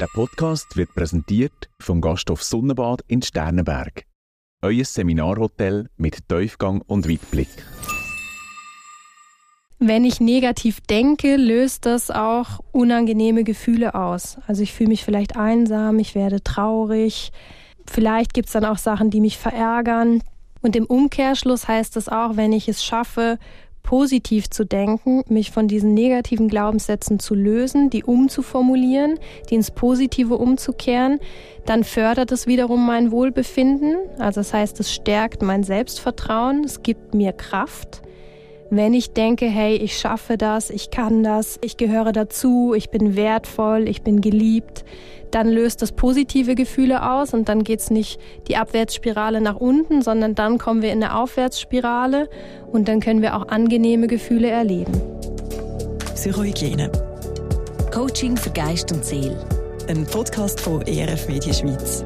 Der Podcast wird präsentiert vom Gasthof Sonnenbad in Sternenberg. Euer Seminarhotel mit Tiefgang und Weitblick. Wenn ich negativ denke, löst das auch unangenehme Gefühle aus. Also ich fühle mich vielleicht einsam, ich werde traurig. Vielleicht gibt es dann auch Sachen, die mich verärgern. Und im Umkehrschluss heißt das auch, wenn ich es schaffe, positiv zu denken, mich von diesen negativen Glaubenssätzen zu lösen, die umzuformulieren, die ins Positive umzukehren, dann fördert es wiederum mein Wohlbefinden. Also das heißt, es stärkt mein Selbstvertrauen, es gibt mir Kraft. Wenn ich denke, hey, ich schaffe das, ich kann das, ich gehöre dazu, ich bin wertvoll, ich bin geliebt, dann löst das positive Gefühle aus und dann geht es nicht die Abwärtsspirale nach unten, sondern dann kommen wir in eine Aufwärtsspirale und dann können wir auch angenehme Gefühle erleben. Psychohygiene. Coaching für Geist und Seele. Ein Podcast von ERF Media Schweiz.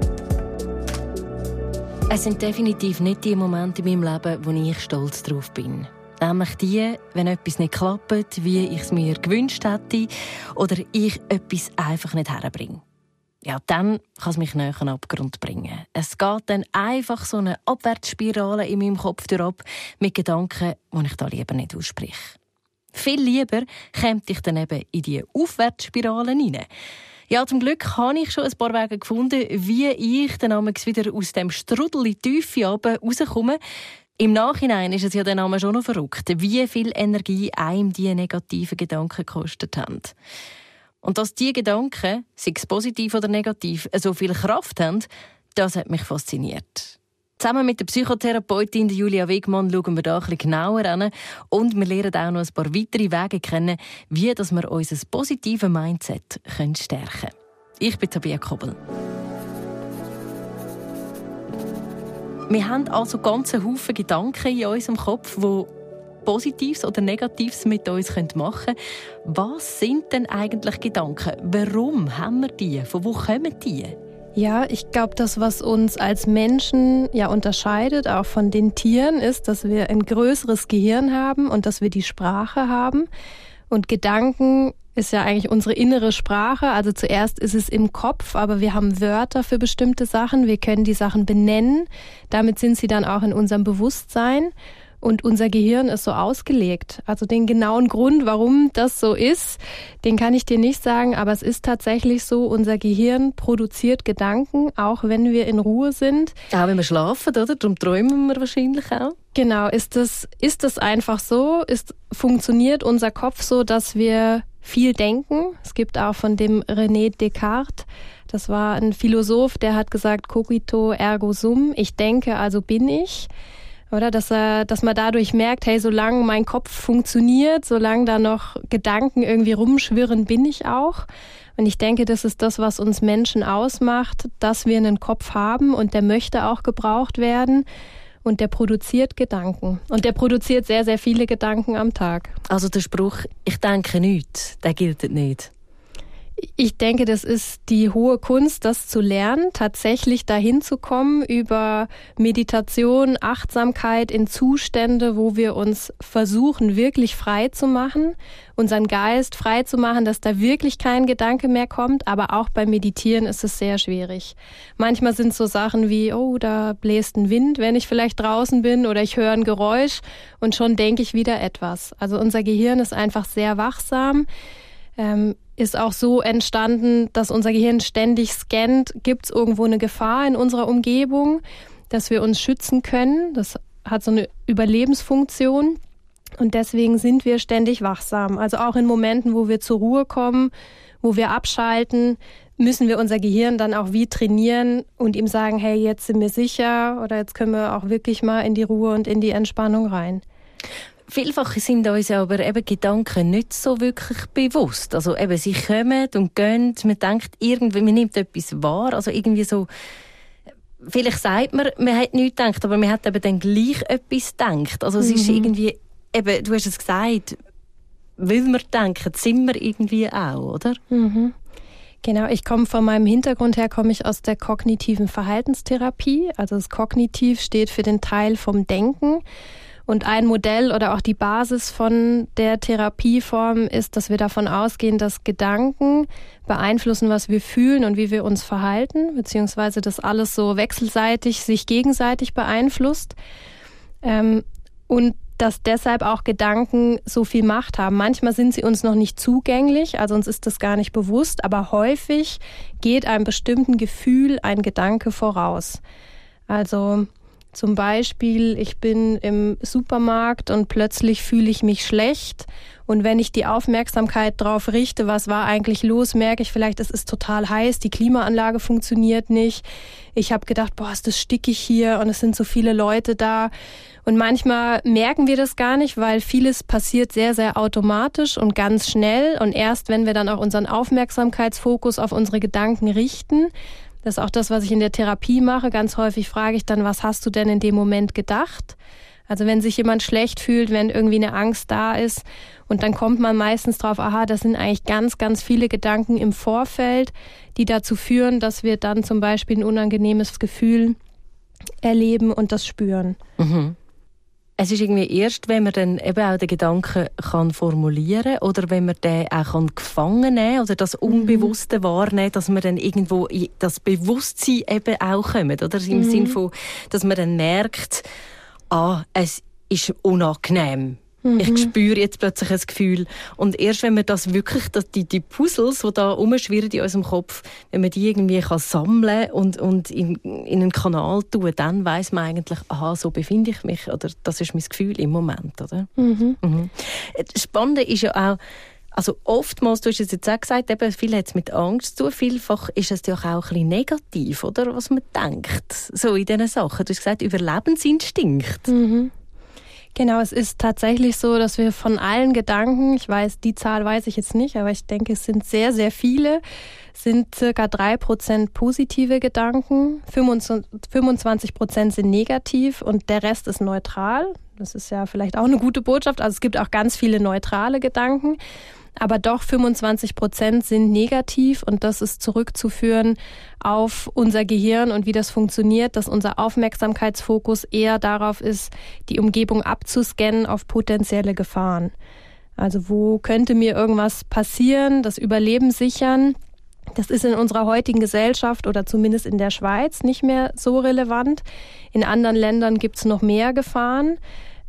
Es sind definitiv nicht die Momente in meinem Leben, wo ich stolz drauf bin. Nämlich die, wenn etwas nicht klappt, wie ich es mir gewünscht hätte oder ich etwas einfach nicht herbringe ja, dann kann es mich näher an den Abgrund bringen. Es geht dann einfach so eine Abwärtsspirale in meinem Kopf ab mit Gedanken, die ich da lieber nicht ausspreche. Viel lieber käme ich dann eben in die Aufwärtsspirale hinein. Ja, zum Glück habe ich schon ein paar Wege gefunden, wie ich dann wieder aus dem Strudel in die Tiefe rauskomme. Im Nachhinein ist es ja dann schon noch verrückt, wie viel Energie einem diese negativen Gedanken gekostet haben. Und dass diese Gedanken, sei es positiv oder negativ, so viel Kraft haben, das hat mich fasziniert. Zusammen mit der Psychotherapeutin Julia Wegmann schauen wir da bisschen genauer an und wir lernen auch noch ein paar weitere Wege kennen, wie dass wir unser positives Mindset stärken können. Ich bin Tabia Kobbel. Wir haben also ganze Haufen Gedanken in unserem Kopf, die Positives oder Negatives mit uns machen können. Was sind denn eigentlich Gedanken? Warum haben wir die? Von wo kommen die? Ja, ich glaube, das, was uns als Menschen ja unterscheidet, auch von den Tieren, ist, dass wir ein größeres Gehirn haben und dass wir die Sprache haben. Und Gedanken ist ja eigentlich unsere innere Sprache. Also zuerst ist es im Kopf, aber wir haben Wörter für bestimmte Sachen. Wir können die Sachen benennen. Damit sind sie dann auch in unserem Bewusstsein. Und unser Gehirn ist so ausgelegt. Also den genauen Grund, warum das so ist, den kann ich dir nicht sagen, aber es ist tatsächlich so, unser Gehirn produziert Gedanken, auch wenn wir in Ruhe sind. Auch wenn wir schlafen, oder? Darum träumen wir wahrscheinlich auch. Genau, ist das, ist das einfach so? Ist, funktioniert unser Kopf so, dass wir viel denken? Es gibt auch von dem René Descartes, das war ein Philosoph, der hat gesagt, cogito ergo sum, ich denke, also bin ich. Oder dass er, dass man dadurch merkt, hey, solange mein Kopf funktioniert, solange da noch Gedanken irgendwie rumschwirren, bin ich auch. Und ich denke, das ist das, was uns Menschen ausmacht, dass wir einen Kopf haben und der möchte auch gebraucht werden. Und der produziert Gedanken. Und der produziert sehr, sehr viele Gedanken am Tag. Also der Spruch, ich denke nichts, der gilt nicht. Ich denke, das ist die hohe Kunst, das zu lernen, tatsächlich dahin zu kommen über Meditation, Achtsamkeit in Zustände, wo wir uns versuchen, wirklich frei zu machen, unseren Geist frei zu machen, dass da wirklich kein Gedanke mehr kommt. Aber auch beim Meditieren ist es sehr schwierig. Manchmal sind so Sachen wie, oh, da bläst ein Wind, wenn ich vielleicht draußen bin, oder ich höre ein Geräusch und schon denke ich wieder etwas. Also unser Gehirn ist einfach sehr wachsam. Ähm, ist auch so entstanden, dass unser Gehirn ständig scannt, gibt es irgendwo eine Gefahr in unserer Umgebung, dass wir uns schützen können. Das hat so eine Überlebensfunktion. Und deswegen sind wir ständig wachsam. Also auch in Momenten, wo wir zur Ruhe kommen, wo wir abschalten, müssen wir unser Gehirn dann auch wie trainieren und ihm sagen, hey, jetzt sind wir sicher oder jetzt können wir auch wirklich mal in die Ruhe und in die Entspannung rein. Vielfach sind uns aber eben Gedanken nicht so wirklich bewusst. Also eben, sie kommen und gehen, man denkt irgendwie, man nimmt etwas wahr, also irgendwie so, vielleicht sagt man, man hat nichts gedacht, aber man hat eben dann gleich etwas gedacht. Also es mhm. ist irgendwie, eben, du hast es gesagt, weil wir denken, sind wir irgendwie auch, oder? Mhm. Genau, ich komme von meinem Hintergrund her, komme ich aus der kognitiven Verhaltenstherapie. Also das Kognitiv steht für den Teil vom Denken. Und ein Modell oder auch die Basis von der Therapieform ist, dass wir davon ausgehen, dass Gedanken beeinflussen, was wir fühlen und wie wir uns verhalten, beziehungsweise dass alles so wechselseitig sich gegenseitig beeinflusst. Ähm, und dass deshalb auch Gedanken so viel Macht haben. Manchmal sind sie uns noch nicht zugänglich, also uns ist das gar nicht bewusst, aber häufig geht einem bestimmten Gefühl ein Gedanke voraus. Also zum Beispiel, ich bin im Supermarkt und plötzlich fühle ich mich schlecht. Und wenn ich die Aufmerksamkeit darauf richte, was war eigentlich los, merke ich vielleicht, es ist total heiß, die Klimaanlage funktioniert nicht. Ich habe gedacht, boah, ist das stickig hier und es sind so viele Leute da. Und manchmal merken wir das gar nicht, weil vieles passiert sehr, sehr automatisch und ganz schnell. Und erst wenn wir dann auch unseren Aufmerksamkeitsfokus auf unsere Gedanken richten, das ist auch das, was ich in der Therapie mache. Ganz häufig frage ich dann, was hast du denn in dem Moment gedacht? Also wenn sich jemand schlecht fühlt, wenn irgendwie eine Angst da ist und dann kommt man meistens drauf, aha, das sind eigentlich ganz, ganz viele Gedanken im Vorfeld, die dazu führen, dass wir dann zum Beispiel ein unangenehmes Gefühl erleben und das spüren. Mhm es ist irgendwie erst, wenn man dann eben auch den Gedanken kann formulieren oder wenn man den auch kann gefangen nehmen oder das mhm. Unbewusste mhm. wahrnehmen, dass man dann irgendwo das Bewusstsein eben auch kommt, oder? Im mhm. Sinn von, dass man dann merkt, ah, es ist unangenehm. Mhm. Ich spüre jetzt plötzlich ein Gefühl. Und erst wenn man das wirklich, dass die, die Puzzles, die da rumschwirren in unserem Kopf, wenn man die irgendwie kann sammeln und, und in, in einen Kanal tun, dann weiß man eigentlich, aha, so befinde ich mich. Oder das ist mein Gefühl im Moment. Oder? Mhm. Mhm. Das Spannende ist ja auch, also oftmals, du hast es jetzt auch gesagt, eben, viel hat es mit Angst zu tun. Vielfach ist es ja auch ein bisschen negativ, oder? Was man denkt, so in diesen Sachen. Du hast gesagt, Überlebensinstinkt. Mhm. Genau, es ist tatsächlich so, dass wir von allen Gedanken, ich weiß, die Zahl weiß ich jetzt nicht, aber ich denke, es sind sehr, sehr viele, sind circa drei Prozent positive Gedanken, 25 Prozent sind negativ und der Rest ist neutral. Das ist ja vielleicht auch eine gute Botschaft. Also es gibt auch ganz viele neutrale Gedanken aber doch 25 Prozent sind negativ und das ist zurückzuführen auf unser Gehirn und wie das funktioniert, dass unser Aufmerksamkeitsfokus eher darauf ist, die Umgebung abzuscannen auf potenzielle Gefahren. Also wo könnte mir irgendwas passieren, das Überleben sichern. Das ist in unserer heutigen Gesellschaft oder zumindest in der Schweiz nicht mehr so relevant. In anderen Ländern gibt es noch mehr Gefahren.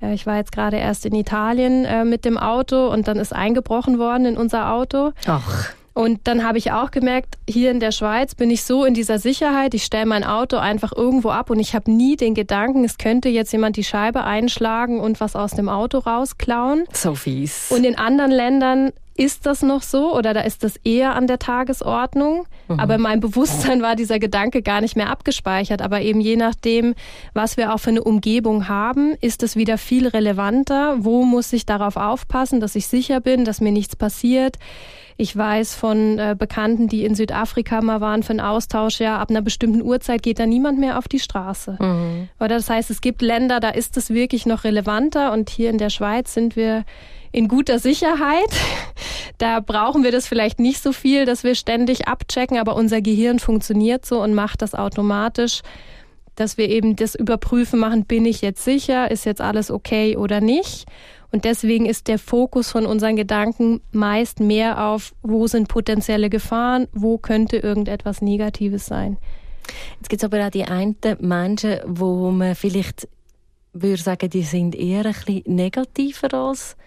Äh, ich war jetzt gerade erst in Italien äh, mit dem Auto und dann ist eingebrochen worden in unser Auto. Ach. Und dann habe ich auch gemerkt, hier in der Schweiz bin ich so in dieser Sicherheit, ich stelle mein Auto einfach irgendwo ab und ich habe nie den Gedanken, es könnte jetzt jemand die Scheibe einschlagen und was aus dem Auto rausklauen. So fies. Und in anderen Ländern ist das noch so oder da ist das eher an der Tagesordnung? Mhm. Aber in meinem Bewusstsein war dieser Gedanke gar nicht mehr abgespeichert. Aber eben je nachdem, was wir auch für eine Umgebung haben, ist es wieder viel relevanter. Wo muss ich darauf aufpassen, dass ich sicher bin, dass mir nichts passiert? Ich weiß von äh, Bekannten, die in Südafrika mal waren für einen Austausch, ja, ab einer bestimmten Uhrzeit geht da niemand mehr auf die Straße. Mhm. Oder das heißt, es gibt Länder, da ist es wirklich noch relevanter und hier in der Schweiz sind wir in guter Sicherheit. Da brauchen wir das vielleicht nicht so viel, dass wir ständig abchecken, aber unser Gehirn funktioniert so und macht das automatisch, dass wir eben das überprüfen machen, bin ich jetzt sicher, ist jetzt alles okay oder nicht. Und deswegen ist der Fokus von unseren Gedanken meist mehr auf, wo sind potenzielle Gefahren, wo könnte irgendetwas Negatives sein. Jetzt gibt es aber auch die einen Menschen, wo man vielleicht würde sagen, die sind eher ein bisschen negativer als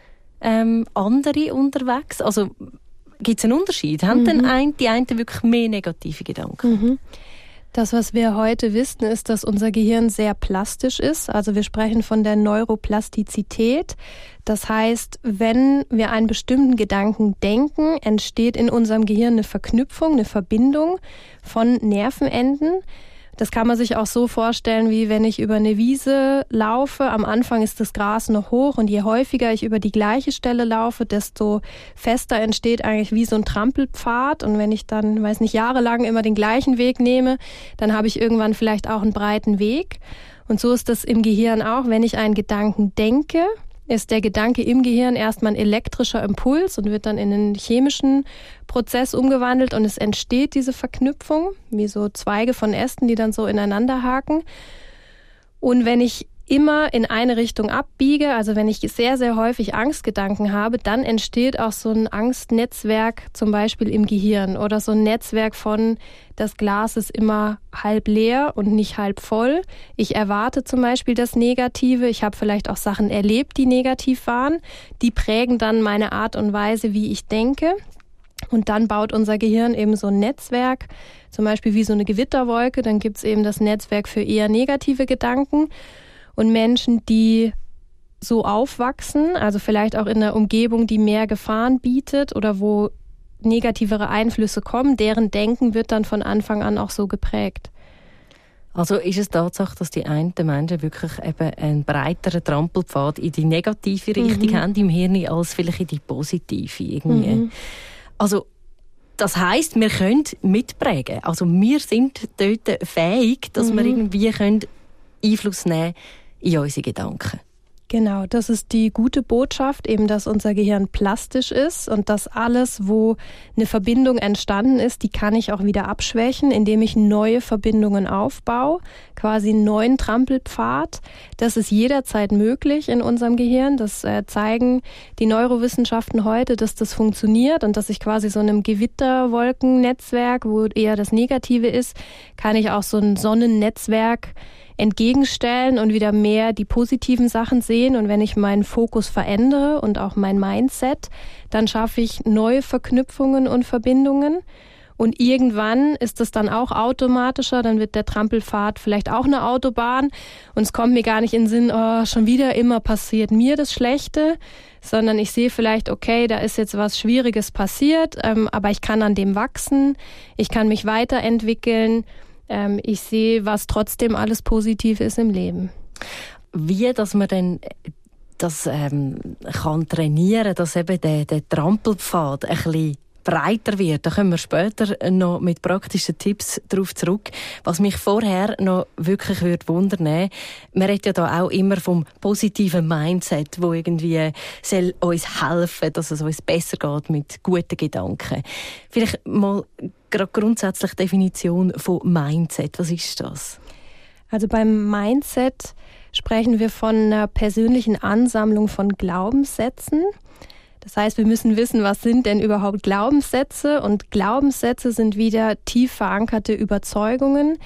ähm, andere unterwegs? Also gibt es einen Unterschied? Haben mhm. denn ein, die einen wirklich mehr negative Gedanken? Mhm. Das, was wir heute wissen, ist, dass unser Gehirn sehr plastisch ist. Also wir sprechen von der Neuroplastizität. Das heißt, wenn wir einen bestimmten Gedanken denken, entsteht in unserem Gehirn eine Verknüpfung, eine Verbindung von Nervenenden. Das kann man sich auch so vorstellen, wie wenn ich über eine Wiese laufe. Am Anfang ist das Gras noch hoch und je häufiger ich über die gleiche Stelle laufe, desto fester entsteht eigentlich wie so ein Trampelpfad. Und wenn ich dann, weiß nicht, jahrelang immer den gleichen Weg nehme, dann habe ich irgendwann vielleicht auch einen breiten Weg. Und so ist das im Gehirn auch, wenn ich einen Gedanken denke, ist der Gedanke im Gehirn erstmal ein elektrischer Impuls und wird dann in einen chemischen Prozess umgewandelt und es entsteht diese Verknüpfung, wie so Zweige von Ästen, die dann so ineinander haken. Und wenn ich immer in eine Richtung abbiege, also wenn ich sehr, sehr häufig Angstgedanken habe, dann entsteht auch so ein Angstnetzwerk zum Beispiel im Gehirn oder so ein Netzwerk von, das Glas ist immer halb leer und nicht halb voll. Ich erwarte zum Beispiel das Negative. Ich habe vielleicht auch Sachen erlebt, die negativ waren. Die prägen dann meine Art und Weise, wie ich denke. Und dann baut unser Gehirn eben so ein Netzwerk, zum Beispiel wie so eine Gewitterwolke. Dann gibt es eben das Netzwerk für eher negative Gedanken. Und Menschen, die so aufwachsen, also vielleicht auch in einer Umgebung, die mehr Gefahren bietet oder wo negativere Einflüsse kommen, deren Denken wird dann von Anfang an auch so geprägt. Also ist es Tatsache, dass die einen Menschen wirklich eben einen breiteren Trampelpfad in die negative Richtung mhm. haben im Hirn als vielleicht in die positive irgendwie. Mhm. Also das heißt, wir können mitprägen. Also wir sind dort fähig, dass mhm. wir irgendwie können Einfluss nehmen können in unsere Gedanken. Genau, das ist die gute Botschaft, eben, dass unser Gehirn plastisch ist und dass alles, wo eine Verbindung entstanden ist, die kann ich auch wieder abschwächen, indem ich neue Verbindungen aufbaue, quasi einen neuen Trampelpfad. Das ist jederzeit möglich in unserem Gehirn. Das äh, zeigen die Neurowissenschaften heute, dass das funktioniert und dass ich quasi so einem Gewitterwolkennetzwerk, wo eher das Negative ist, kann ich auch so ein Sonnennetzwerk entgegenstellen und wieder mehr die positiven Sachen sehen. Und wenn ich meinen Fokus verändere und auch mein Mindset, dann schaffe ich neue Verknüpfungen und Verbindungen. Und irgendwann ist es dann auch automatischer, dann wird der Trampelpfad vielleicht auch eine Autobahn und es kommt mir gar nicht in den Sinn, oh, schon wieder immer passiert mir das Schlechte, sondern ich sehe vielleicht, okay, da ist jetzt was Schwieriges passiert, ähm, aber ich kann an dem wachsen, ich kann mich weiterentwickeln ähm, ich sehe, was trotzdem alles positiv ist im Leben. Wie, dass man denn das ähm, kann trainieren, dass eben der, der Trampelpfad ein bisschen breiter wird. Da kommen wir später noch mit praktischen Tipps darauf zurück. Was mich vorher noch wirklich würde wundern, man redet ja da auch immer vom positiven Mindset, wo irgendwie soll uns helfen, dass es uns besser geht mit guten Gedanken. Vielleicht mal gerade grundsätzlich Definition von Mindset. Was ist das? Also beim Mindset sprechen wir von einer persönlichen Ansammlung von Glaubenssätzen. Das heißt, wir müssen wissen, was sind denn überhaupt Glaubenssätze? Und Glaubenssätze sind wieder tief verankerte Überzeugungen,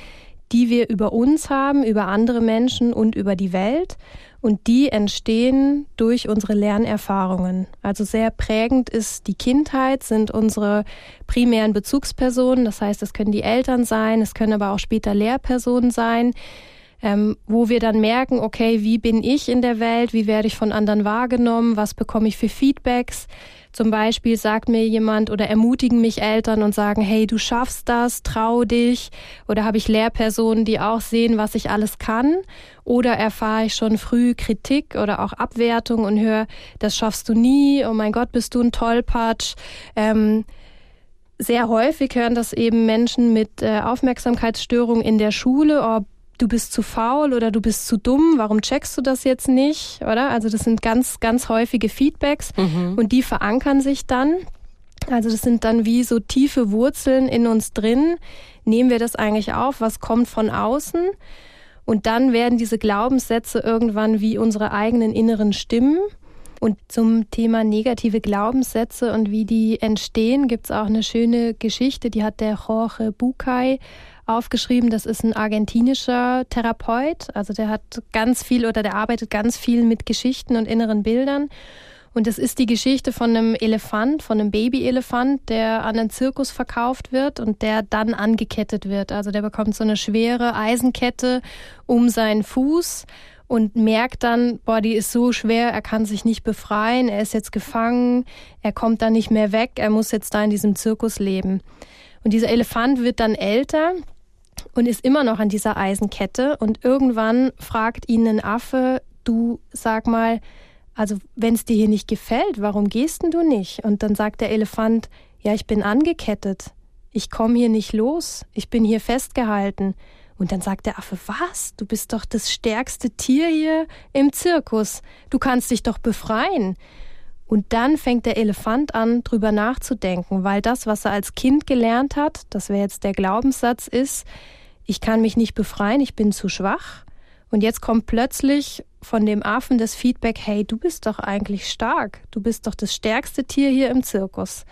die wir über uns haben, über andere Menschen und über die Welt. Und die entstehen durch unsere Lernerfahrungen. Also sehr prägend ist die Kindheit, sind unsere primären Bezugspersonen. Das heißt, es können die Eltern sein, es können aber auch später Lehrpersonen sein ähm, wo wir dann merken, okay, wie bin ich in der Welt, wie werde ich von anderen wahrgenommen, was bekomme ich für Feedbacks. Zum Beispiel sagt mir jemand oder ermutigen mich Eltern und sagen, hey, du schaffst das, trau dich. Oder habe ich Lehrpersonen, die auch sehen, was ich alles kann. Oder erfahre ich schon früh Kritik oder auch Abwertung und höre, das schaffst du nie, oh mein Gott, bist du ein Tollpatsch. Ähm, sehr häufig hören das eben Menschen mit äh, Aufmerksamkeitsstörungen in der Schule. Oh, du bist zu faul oder du bist zu dumm, warum checkst du das jetzt nicht, oder? Also das sind ganz, ganz häufige Feedbacks mhm. und die verankern sich dann. Also das sind dann wie so tiefe Wurzeln in uns drin. Nehmen wir das eigentlich auf? Was kommt von außen? Und dann werden diese Glaubenssätze irgendwann wie unsere eigenen inneren Stimmen. Und zum Thema negative Glaubenssätze und wie die entstehen, gibt es auch eine schöne Geschichte, die hat der Jorge Bucay aufgeschrieben. Das ist ein argentinischer Therapeut. Also der hat ganz viel oder der arbeitet ganz viel mit Geschichten und inneren Bildern. Und das ist die Geschichte von einem Elefant, von einem Babyelefant, der an einen Zirkus verkauft wird und der dann angekettet wird. Also der bekommt so eine schwere Eisenkette um seinen Fuß und merkt dann, boah, die ist so schwer, er kann sich nicht befreien, er ist jetzt gefangen, er kommt da nicht mehr weg, er muss jetzt da in diesem Zirkus leben. Und dieser Elefant wird dann älter und ist immer noch an dieser Eisenkette. Und irgendwann fragt ihn ein Affe, du sag mal, also wenn es dir hier nicht gefällt, warum gehst denn du nicht? Und dann sagt der Elefant, ja, ich bin angekettet. Ich komme hier nicht los. Ich bin hier festgehalten. Und dann sagt der Affe, was? Du bist doch das stärkste Tier hier im Zirkus. Du kannst dich doch befreien. Und dann fängt der Elefant an, drüber nachzudenken, weil das, was er als Kind gelernt hat, das wäre jetzt der Glaubenssatz ist, ich kann mich nicht befreien, ich bin zu schwach. Und jetzt kommt plötzlich von dem Affen das Feedback, hey, du bist doch eigentlich stark, du bist doch das stärkste Tier hier im Zirkus.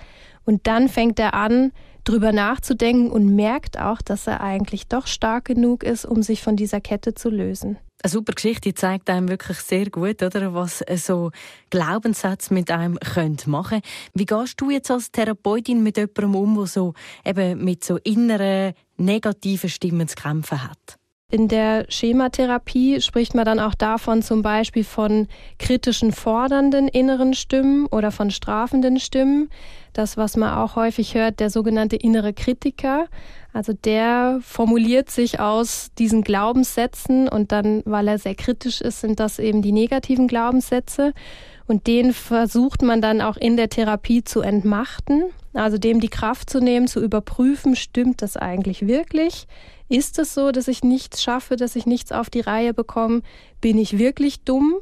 Und dann fängt er an, drüber nachzudenken und merkt auch, dass er eigentlich doch stark genug ist, um sich von dieser Kette zu lösen. Eine super Geschichte, die zeigt einem wirklich sehr gut, oder, was so Glaubenssätze mit einem können machen Wie gehst du jetzt als Therapeutin mit jemandem um, der so eben mit so inneren negativen Stimmen zu kämpfen hat? In der Schematherapie spricht man dann auch davon zum Beispiel von kritischen fordernden inneren Stimmen oder von strafenden Stimmen. Das, was man auch häufig hört, der sogenannte innere Kritiker. Also der formuliert sich aus diesen Glaubenssätzen und dann, weil er sehr kritisch ist, sind das eben die negativen Glaubenssätze. Und den versucht man dann auch in der Therapie zu entmachten, also dem die Kraft zu nehmen, zu überprüfen, stimmt das eigentlich wirklich? Ist es so, dass ich nichts schaffe, dass ich nichts auf die Reihe bekomme? Bin ich wirklich dumm?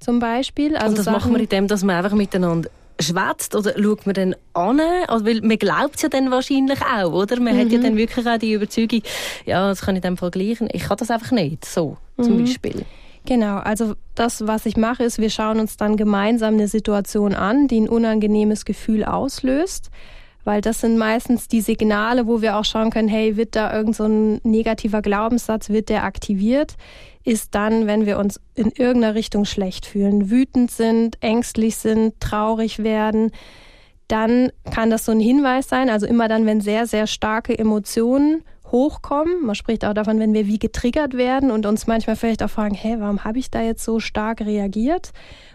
Zum Beispiel. Also Und das Sachen, machen wir in dem, dass wir einfach miteinander schwätzt oder schaut man dann an? Also, weil man glaubt es ja dann wahrscheinlich auch, oder? Man mhm. hat ja mhm. dann wirklich auch die Überzeugung, ja, das kann ich dem vergleichen. Ich kann das einfach nicht, so zum mhm. Beispiel. Genau, also das, was ich mache, ist, wir schauen uns dann gemeinsam eine Situation an, die ein unangenehmes Gefühl auslöst weil das sind meistens die Signale, wo wir auch schauen können, hey, wird da irgend so ein negativer Glaubenssatz, wird der aktiviert? Ist dann, wenn wir uns in irgendeiner Richtung schlecht fühlen, wütend sind, ängstlich sind, traurig werden, dann kann das so ein Hinweis sein. Also immer dann, wenn sehr, sehr starke Emotionen hochkommen. Man spricht auch davon, wenn wir wie getriggert werden und uns manchmal vielleicht auch fragen, hey, warum habe ich da jetzt so stark reagiert?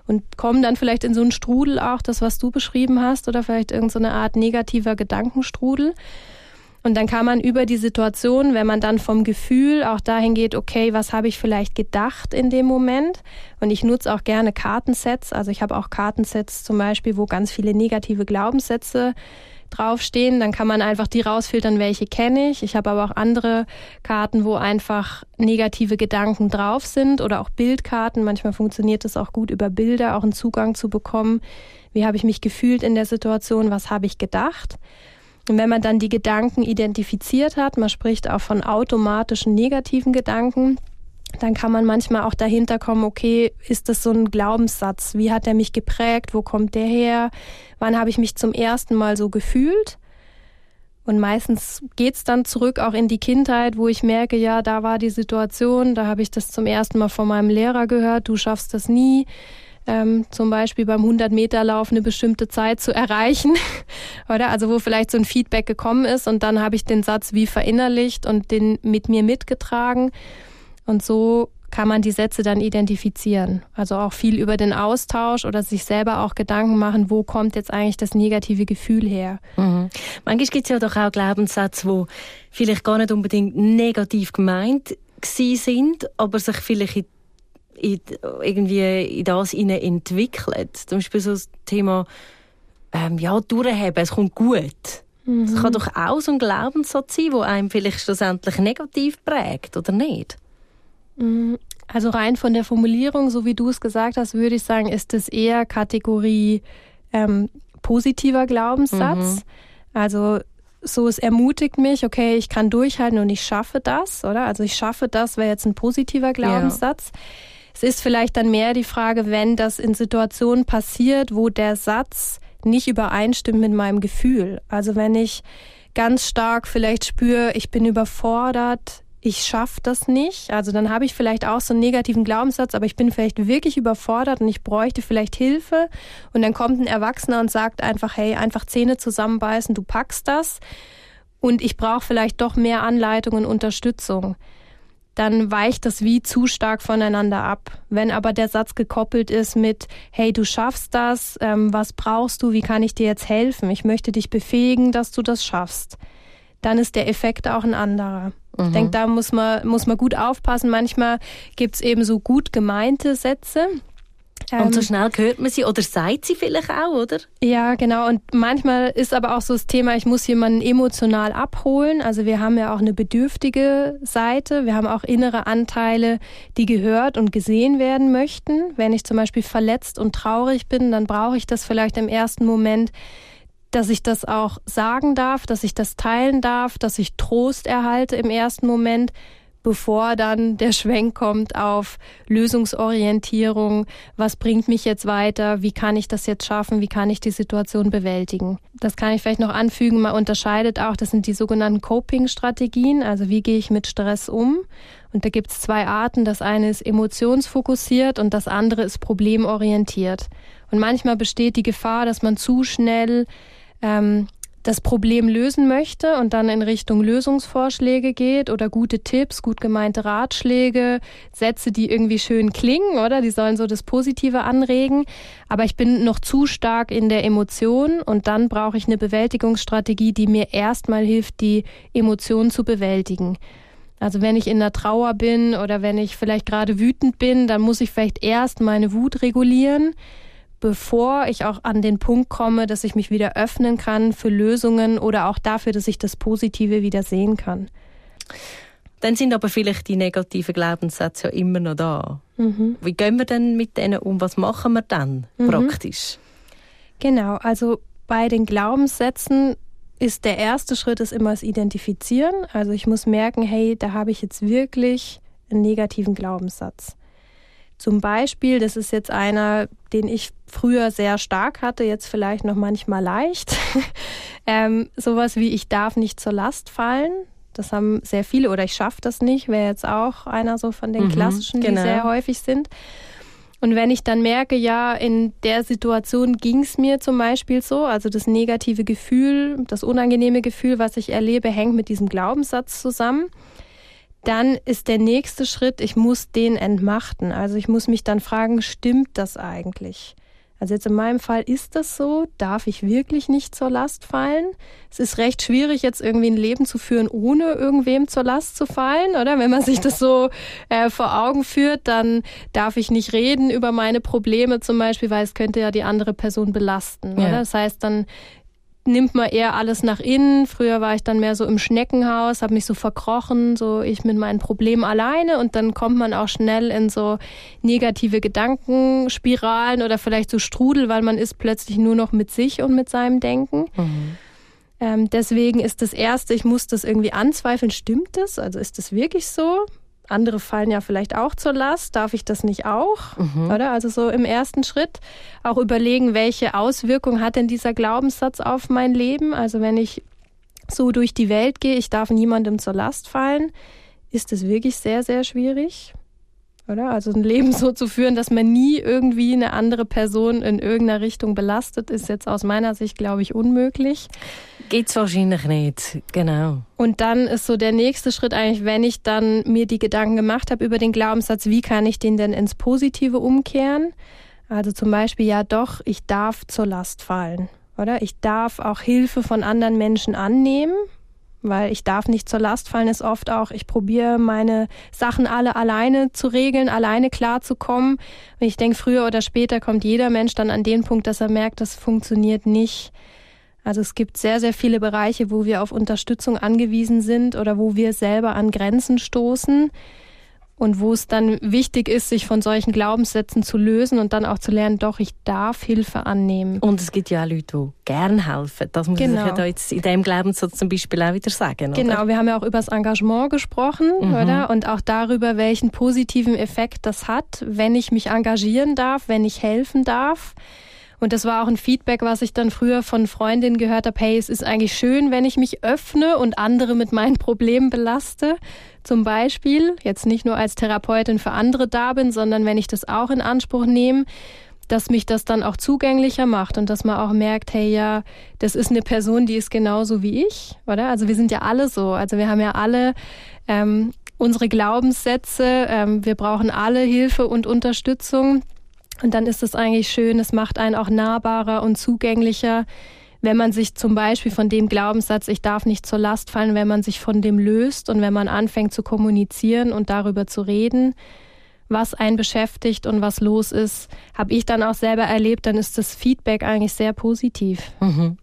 Und kommen dann vielleicht in so einen Strudel auch, das, was du beschrieben hast, oder vielleicht irgendeine so Art negativer Gedankenstrudel. Und dann kann man über die Situation, wenn man dann vom Gefühl auch dahin geht, okay, was habe ich vielleicht gedacht in dem Moment? Und ich nutze auch gerne Kartensets. Also ich habe auch Kartensets zum Beispiel, wo ganz viele negative Glaubenssätze draufstehen. Dann kann man einfach die rausfiltern, welche kenne ich. Ich habe aber auch andere Karten, wo einfach negative Gedanken drauf sind oder auch Bildkarten. Manchmal funktioniert es auch gut über Bilder, auch einen Zugang zu bekommen. Wie habe ich mich gefühlt in der Situation? Was habe ich gedacht? Und wenn man dann die Gedanken identifiziert hat, man spricht auch von automatischen negativen Gedanken, dann kann man manchmal auch dahinter kommen, okay, ist das so ein Glaubenssatz? Wie hat er mich geprägt? Wo kommt der her? Wann habe ich mich zum ersten Mal so gefühlt? Und meistens geht's dann zurück auch in die Kindheit, wo ich merke, ja, da war die Situation, da habe ich das zum ersten Mal von meinem Lehrer gehört, du schaffst das nie. Ähm, zum Beispiel beim 100-Meter-Lauf eine bestimmte Zeit zu erreichen, oder? Also wo vielleicht so ein Feedback gekommen ist und dann habe ich den Satz wie verinnerlicht und den mit mir mitgetragen. Und so kann man die Sätze dann identifizieren. Also auch viel über den Austausch oder sich selber auch Gedanken machen, wo kommt jetzt eigentlich das negative Gefühl her. Mhm. Manchmal gibt es ja doch auch Glaubenssätze, wo vielleicht gar nicht unbedingt negativ gemeint sind, aber sich vielleicht in, in, irgendwie in das entwickelt. Zum Beispiel so das Thema ähm, ja, durchheben, es kommt gut. Mhm. Das kann doch auch so ein Glaubenssatz sein, der einem vielleicht schlussendlich negativ prägt, oder nicht? Mm, also rein von der Formulierung, so wie du es gesagt hast, würde ich sagen, ist es eher Kategorie ähm, positiver Glaubenssatz. Mhm. Also so, es ermutigt mich, okay, ich kann durchhalten und ich schaffe das, oder? Also ich schaffe das, wäre jetzt ein positiver Glaubenssatz. Ja. Es ist vielleicht dann mehr die Frage, wenn das in Situationen passiert, wo der Satz nicht übereinstimmt mit meinem Gefühl. Also wenn ich ganz stark vielleicht spüre, ich bin überfordert, ich schaffe das nicht. Also dann habe ich vielleicht auch so einen negativen Glaubenssatz, aber ich bin vielleicht wirklich überfordert und ich bräuchte vielleicht Hilfe. Und dann kommt ein Erwachsener und sagt einfach, hey, einfach Zähne zusammenbeißen, du packst das. Und ich brauche vielleicht doch mehr Anleitung und Unterstützung. Dann weicht das wie zu stark voneinander ab. Wenn aber der Satz gekoppelt ist mit, hey, du schaffst das, ähm, was brauchst du, wie kann ich dir jetzt helfen? Ich möchte dich befähigen, dass du das schaffst. Dann ist der Effekt auch ein anderer. Mhm. Ich denke, da muss man, muss man gut aufpassen. Manchmal gibt es eben so gut gemeinte Sätze. Und so ähm, schnell hört man sie oder sagt sie vielleicht auch, oder? Ja, genau. Und manchmal ist aber auch so das Thema, ich muss jemanden emotional abholen. Also wir haben ja auch eine bedürftige Seite. Wir haben auch innere Anteile, die gehört und gesehen werden möchten. Wenn ich zum Beispiel verletzt und traurig bin, dann brauche ich das vielleicht im ersten Moment dass ich das auch sagen darf, dass ich das teilen darf, dass ich Trost erhalte im ersten Moment, bevor dann der Schwenk kommt auf Lösungsorientierung, was bringt mich jetzt weiter, wie kann ich das jetzt schaffen, wie kann ich die Situation bewältigen. Das kann ich vielleicht noch anfügen, man unterscheidet auch, das sind die sogenannten Coping-Strategien, also wie gehe ich mit Stress um. Und da gibt es zwei Arten, das eine ist emotionsfokussiert und das andere ist problemorientiert. Und manchmal besteht die Gefahr, dass man zu schnell ähm, das Problem lösen möchte und dann in Richtung Lösungsvorschläge geht oder gute Tipps, gut gemeinte Ratschläge, Sätze, die irgendwie schön klingen, oder? Die sollen so das Positive anregen. Aber ich bin noch zu stark in der Emotion und dann brauche ich eine Bewältigungsstrategie, die mir erstmal hilft, die Emotionen zu bewältigen. Also wenn ich in der Trauer bin oder wenn ich vielleicht gerade wütend bin, dann muss ich vielleicht erst meine Wut regulieren bevor ich auch an den Punkt komme, dass ich mich wieder öffnen kann für Lösungen oder auch dafür, dass ich das Positive wieder sehen kann. Dann sind aber vielleicht die negativen Glaubenssätze ja immer noch da. Mhm. Wie gehen wir denn mit denen um? Was machen wir dann mhm. praktisch? Genau, also bei den Glaubenssätzen ist der erste Schritt ist immer das Identifizieren. Also ich muss merken, hey, da habe ich jetzt wirklich einen negativen Glaubenssatz. Zum Beispiel, das ist jetzt einer, den ich früher sehr stark hatte, jetzt vielleicht noch manchmal leicht. ähm, sowas wie ich darf nicht zur Last fallen. Das haben sehr viele oder ich schaffe das nicht, wäre jetzt auch einer so von den mhm, klassischen, genau. die sehr häufig sind. Und wenn ich dann merke, ja, in der Situation ging es mir zum Beispiel so, also das negative Gefühl, das unangenehme Gefühl, was ich erlebe, hängt mit diesem Glaubenssatz zusammen dann ist der nächste Schritt, ich muss den entmachten. Also ich muss mich dann fragen, stimmt das eigentlich? Also jetzt in meinem Fall ist das so, darf ich wirklich nicht zur Last fallen? Es ist recht schwierig, jetzt irgendwie ein Leben zu führen, ohne irgendwem zur Last zu fallen, oder? Wenn man sich das so äh, vor Augen führt, dann darf ich nicht reden über meine Probleme zum Beispiel, weil es könnte ja die andere Person belasten, ja. oder? Das heißt, dann nimmt man eher alles nach innen. Früher war ich dann mehr so im Schneckenhaus, habe mich so verkrochen, so ich mit meinen Problemen alleine und dann kommt man auch schnell in so negative Gedankenspiralen oder vielleicht so Strudel, weil man ist plötzlich nur noch mit sich und mit seinem Denken. Mhm. Ähm, deswegen ist das Erste, ich muss das irgendwie anzweifeln, stimmt das? Also ist das wirklich so? Andere fallen ja vielleicht auch zur Last. Darf ich das nicht auch? Mhm. Oder? Also so im ersten Schritt auch überlegen, welche Auswirkungen hat denn dieser Glaubenssatz auf mein Leben? Also wenn ich so durch die Welt gehe, ich darf niemandem zur Last fallen, ist es wirklich sehr, sehr schwierig oder? Also ein Leben so zu führen, dass man nie irgendwie eine andere Person in irgendeiner Richtung belastet, ist jetzt aus meiner Sicht, glaube ich, unmöglich. Geht's wahrscheinlich nicht, genau. Und dann ist so der nächste Schritt eigentlich, wenn ich dann mir die Gedanken gemacht habe über den Glaubenssatz, wie kann ich den denn ins Positive umkehren? Also zum Beispiel, ja doch, ich darf zur Last fallen. Oder ich darf auch Hilfe von anderen Menschen annehmen, weil ich darf nicht zur Last fallen, ist oft auch, ich probiere meine Sachen alle alleine zu regeln, alleine klarzukommen. Und ich denke, früher oder später kommt jeder Mensch dann an den Punkt, dass er merkt, das funktioniert nicht. Also es gibt sehr, sehr viele Bereiche, wo wir auf Unterstützung angewiesen sind oder wo wir selber an Grenzen stoßen und wo es dann wichtig ist, sich von solchen Glaubenssätzen zu lösen und dann auch zu lernen, doch, ich darf Hilfe annehmen. Und es gibt ja auch Leute, die gerne helfen. Das muss genau. ich ja jetzt in dem Glaubenssatz zum Beispiel auch wieder sagen. Oder? Genau, wir haben ja auch über das Engagement gesprochen, mhm. oder? Und auch darüber, welchen positiven Effekt das hat, wenn ich mich engagieren darf, wenn ich helfen darf. Und das war auch ein Feedback, was ich dann früher von Freundinnen gehört habe, hey, es ist eigentlich schön, wenn ich mich öffne und andere mit meinen Problemen belaste. Zum Beispiel, jetzt nicht nur als Therapeutin für andere da bin, sondern wenn ich das auch in Anspruch nehme, dass mich das dann auch zugänglicher macht und dass man auch merkt, hey ja, das ist eine Person, die ist genauso wie ich, oder? Also wir sind ja alle so. Also wir haben ja alle ähm, unsere Glaubenssätze, ähm, wir brauchen alle Hilfe und Unterstützung. Und dann ist es eigentlich schön, es macht einen auch nahbarer und zugänglicher, wenn man sich zum Beispiel von dem Glaubenssatz, ich darf nicht zur Last fallen, wenn man sich von dem löst und wenn man anfängt zu kommunizieren und darüber zu reden, was einen beschäftigt und was los ist, habe ich dann auch selber erlebt, dann ist das Feedback eigentlich sehr positiv. Mhm.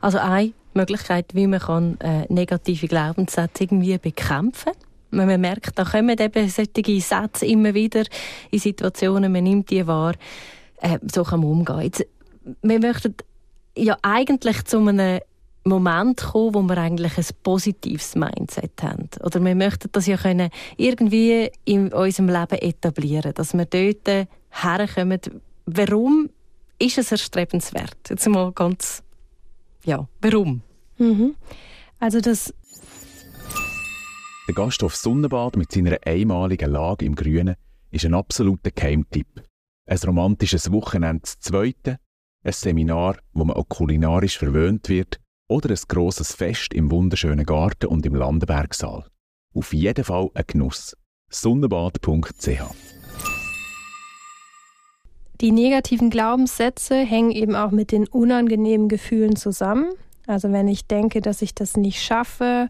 Also eine Möglichkeit, wie man kann, äh, negative Glaubenssätze irgendwie bekämpfen kann wenn man merkt, da kommen eben solche Sätze immer wieder in Situationen, man nimmt die wahr, äh, so kann man umgehen. Jetzt, wir möchten ja eigentlich zu einem Moment kommen, wo wir eigentlich ein positives Mindset haben. Oder wir möchten das ja können irgendwie in unserem Leben etablieren, dass wir dort herkommen. Warum ist es erstrebenswert? Jetzt mal ganz, ja, warum? Mhm. Also das der Gasthof Sonnenbad mit seiner einmaligen Lage im Grünen ist ein absoluter Keimtipp. Ein romantisches Wochenende zu zweiten, ein Seminar, wo man auch kulinarisch verwöhnt wird oder ein grosses Fest im wunderschönen Garten und im Landenbergsaal. Auf jeden Fall ein Genuss. Sonnenbad.ch Die negativen Glaubenssätze hängen eben auch mit den unangenehmen Gefühlen zusammen. Also wenn ich denke, dass ich das nicht schaffe,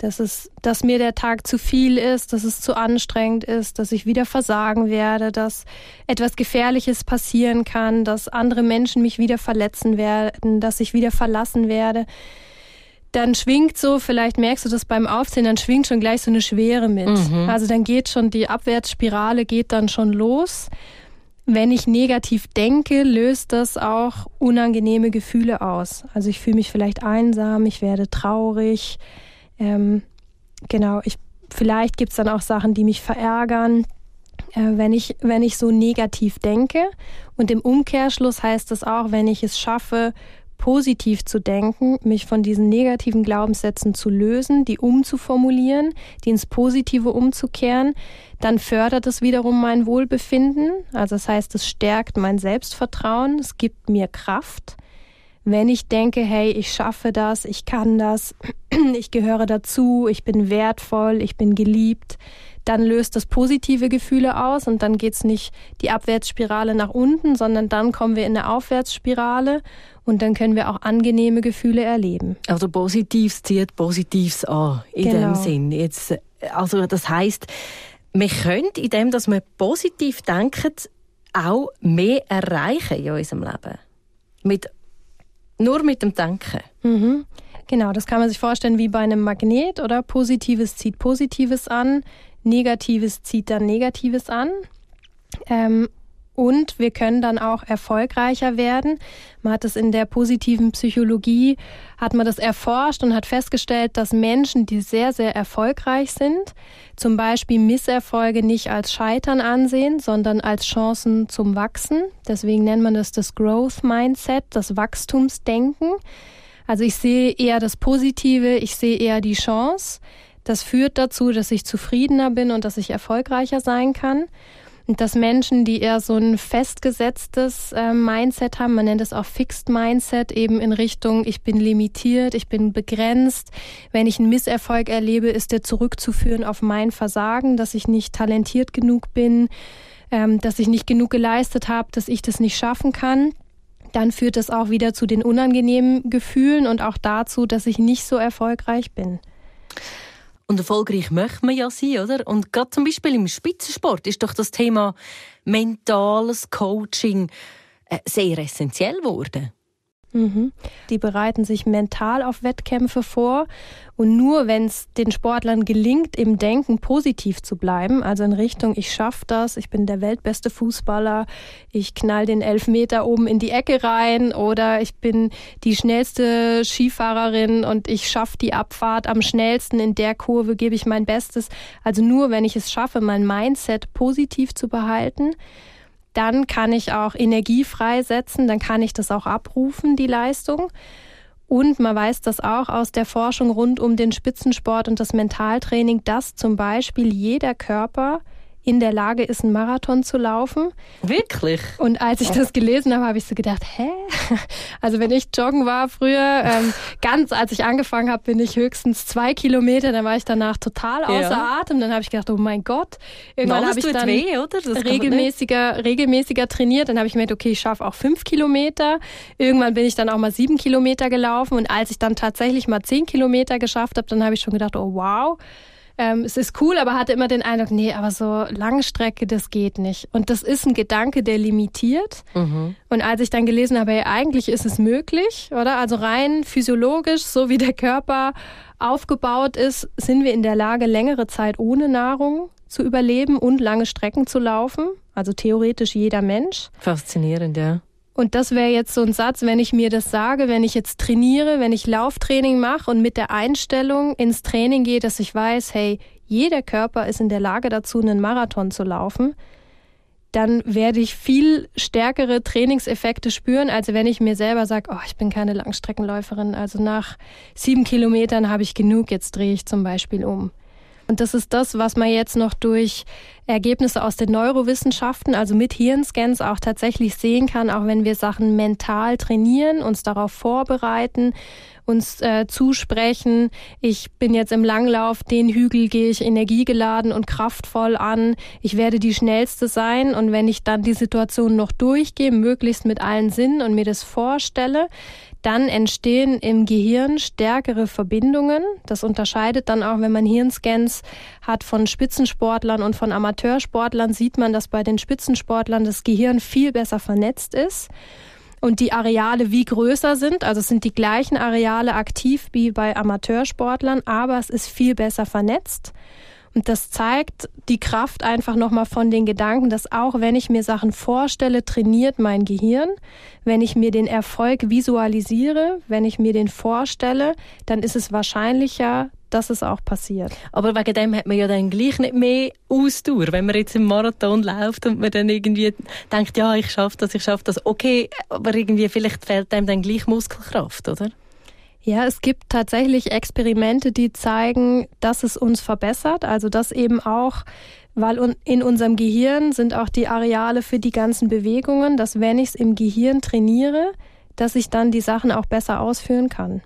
dass, es, dass mir der Tag zu viel ist, dass es zu anstrengend ist, dass ich wieder versagen werde, dass etwas Gefährliches passieren kann, dass andere Menschen mich wieder verletzen werden, dass ich wieder verlassen werde. Dann schwingt so, vielleicht merkst du das beim Aufzählen, dann schwingt schon gleich so eine Schwere mit. Mhm. Also dann geht schon die Abwärtsspirale geht dann schon los. Wenn ich negativ denke, löst das auch unangenehme Gefühle aus. Also ich fühle mich vielleicht einsam, ich werde traurig, ähm, genau, ich, vielleicht gibt es dann auch Sachen, die mich verärgern, äh, wenn, ich, wenn ich so negativ denke. Und im Umkehrschluss heißt das auch, wenn ich es schaffe, positiv zu denken, mich von diesen negativen Glaubenssätzen zu lösen, die umzuformulieren, die ins Positive umzukehren, dann fördert es wiederum mein Wohlbefinden. Also das heißt, es stärkt mein Selbstvertrauen, es gibt mir Kraft wenn ich denke, hey, ich schaffe das, ich kann das, ich gehöre dazu, ich bin wertvoll, ich bin geliebt, dann löst das positive Gefühle aus und dann geht's nicht die Abwärtsspirale nach unten, sondern dann kommen wir in eine Aufwärtsspirale und dann können wir auch angenehme Gefühle erleben. Also Positives zieht Positives an, in genau. dem Sinn. Jetzt, also das heißt, wir können, indem dass wir positiv denken, auch mehr erreichen in unserem Leben. Mit nur mit dem Denken. Mhm. Genau, das kann man sich vorstellen wie bei einem Magnet, oder? Positives zieht Positives an, Negatives zieht dann Negatives an. Ähm, und wir können dann auch erfolgreicher werden. Man hat es in der positiven Psychologie, hat man das erforscht und hat festgestellt, dass Menschen, die sehr, sehr erfolgreich sind, zum Beispiel Misserfolge nicht als Scheitern ansehen, sondern als Chancen zum Wachsen. Deswegen nennt man das das Growth Mindset, das Wachstumsdenken. Also ich sehe eher das Positive, ich sehe eher die Chance. Das führt dazu, dass ich zufriedener bin und dass ich erfolgreicher sein kann dass Menschen, die eher so ein festgesetztes äh, Mindset haben, man nennt es auch Fixed Mindset, eben in Richtung, ich bin limitiert, ich bin begrenzt. Wenn ich einen Misserfolg erlebe, ist der zurückzuführen auf mein Versagen, dass ich nicht talentiert genug bin, ähm, dass ich nicht genug geleistet habe, dass ich das nicht schaffen kann dann führt das auch wieder zu den unangenehmen Gefühlen und auch dazu, dass ich nicht so erfolgreich bin. Und erfolgreich möchte man ja sein, oder? Und gerade zum Beispiel im Spitzensport ist doch das Thema mentales Coaching äh, sehr essentiell geworden. Mhm. Die bereiten sich mental auf Wettkämpfe vor und nur wenn es den Sportlern gelingt, im Denken positiv zu bleiben, also in Richtung, ich schaffe das, ich bin der weltbeste Fußballer, ich knall den Elfmeter oben in die Ecke rein oder ich bin die schnellste Skifahrerin und ich schaffe die Abfahrt am schnellsten in der Kurve, gebe ich mein Bestes. Also nur wenn ich es schaffe, mein Mindset positiv zu behalten, dann kann ich auch Energie freisetzen, dann kann ich das auch abrufen, die Leistung. Und man weiß das auch aus der Forschung rund um den Spitzensport und das Mentaltraining, dass zum Beispiel jeder Körper in der Lage ist, einen Marathon zu laufen. Wirklich? Und als ich das gelesen habe, habe ich so gedacht, hä? Also wenn ich joggen war früher, ähm, ganz als ich angefangen habe, bin ich höchstens zwei Kilometer, dann war ich danach total außer ja. Atem. Dann habe ich gedacht, oh mein Gott. Irgendwann habe ich dann weh, regelmäßiger, regelmäßiger trainiert. Dann habe ich gemerkt, okay, ich schaffe auch fünf Kilometer. Irgendwann bin ich dann auch mal sieben Kilometer gelaufen. Und als ich dann tatsächlich mal zehn Kilometer geschafft habe, dann habe ich schon gedacht, oh wow ähm, es ist cool, aber hatte immer den Eindruck, nee, aber so Langstrecke, das geht nicht. Und das ist ein Gedanke, der limitiert. Mhm. Und als ich dann gelesen habe, hey, eigentlich ist es möglich, oder? Also rein physiologisch, so wie der Körper aufgebaut ist, sind wir in der Lage, längere Zeit ohne Nahrung zu überleben und lange Strecken zu laufen. Also theoretisch jeder Mensch. Faszinierend, ja. Und das wäre jetzt so ein Satz, wenn ich mir das sage, wenn ich jetzt trainiere, wenn ich Lauftraining mache und mit der Einstellung ins Training gehe, dass ich weiß, hey, jeder Körper ist in der Lage dazu, einen Marathon zu laufen, dann werde ich viel stärkere Trainingseffekte spüren, als wenn ich mir selber sage, oh, ich bin keine Langstreckenläuferin, also nach sieben Kilometern habe ich genug, jetzt drehe ich zum Beispiel um. Und das ist das, was man jetzt noch durch Ergebnisse aus den Neurowissenschaften, also mit Hirnscans auch tatsächlich sehen kann, auch wenn wir Sachen mental trainieren, uns darauf vorbereiten, uns äh, zusprechen, ich bin jetzt im Langlauf, den Hügel gehe ich energiegeladen und kraftvoll an, ich werde die schnellste sein. Und wenn ich dann die Situation noch durchgehe, möglichst mit allen Sinnen und mir das vorstelle, dann entstehen im Gehirn stärkere Verbindungen. Das unterscheidet dann auch, wenn man Hirnscans hat von Spitzensportlern und von Amateursportlern, sieht man, dass bei den Spitzensportlern das Gehirn viel besser vernetzt ist und die Areale wie größer sind. Also es sind die gleichen Areale aktiv wie bei Amateursportlern, aber es ist viel besser vernetzt. Und das zeigt die Kraft einfach nochmal von den Gedanken, dass auch wenn ich mir Sachen vorstelle, trainiert mein Gehirn. Wenn ich mir den Erfolg visualisiere, wenn ich mir den vorstelle, dann ist es wahrscheinlicher, dass es auch passiert. Aber wegen dem hat man ja dann gleich nicht mehr Ausdauer, wenn man jetzt im Marathon läuft und man dann irgendwie denkt, ja, ich schaffe das, ich schaffe das. Okay, aber irgendwie vielleicht fehlt einem dann gleich Muskelkraft, oder? Ja, es gibt tatsächlich Experimente, die zeigen, dass es uns verbessert. Also dass eben auch, weil in unserem Gehirn sind auch die Areale für die ganzen Bewegungen, dass wenn ich es im Gehirn trainiere, dass ich dann die Sachen auch besser ausführen kann.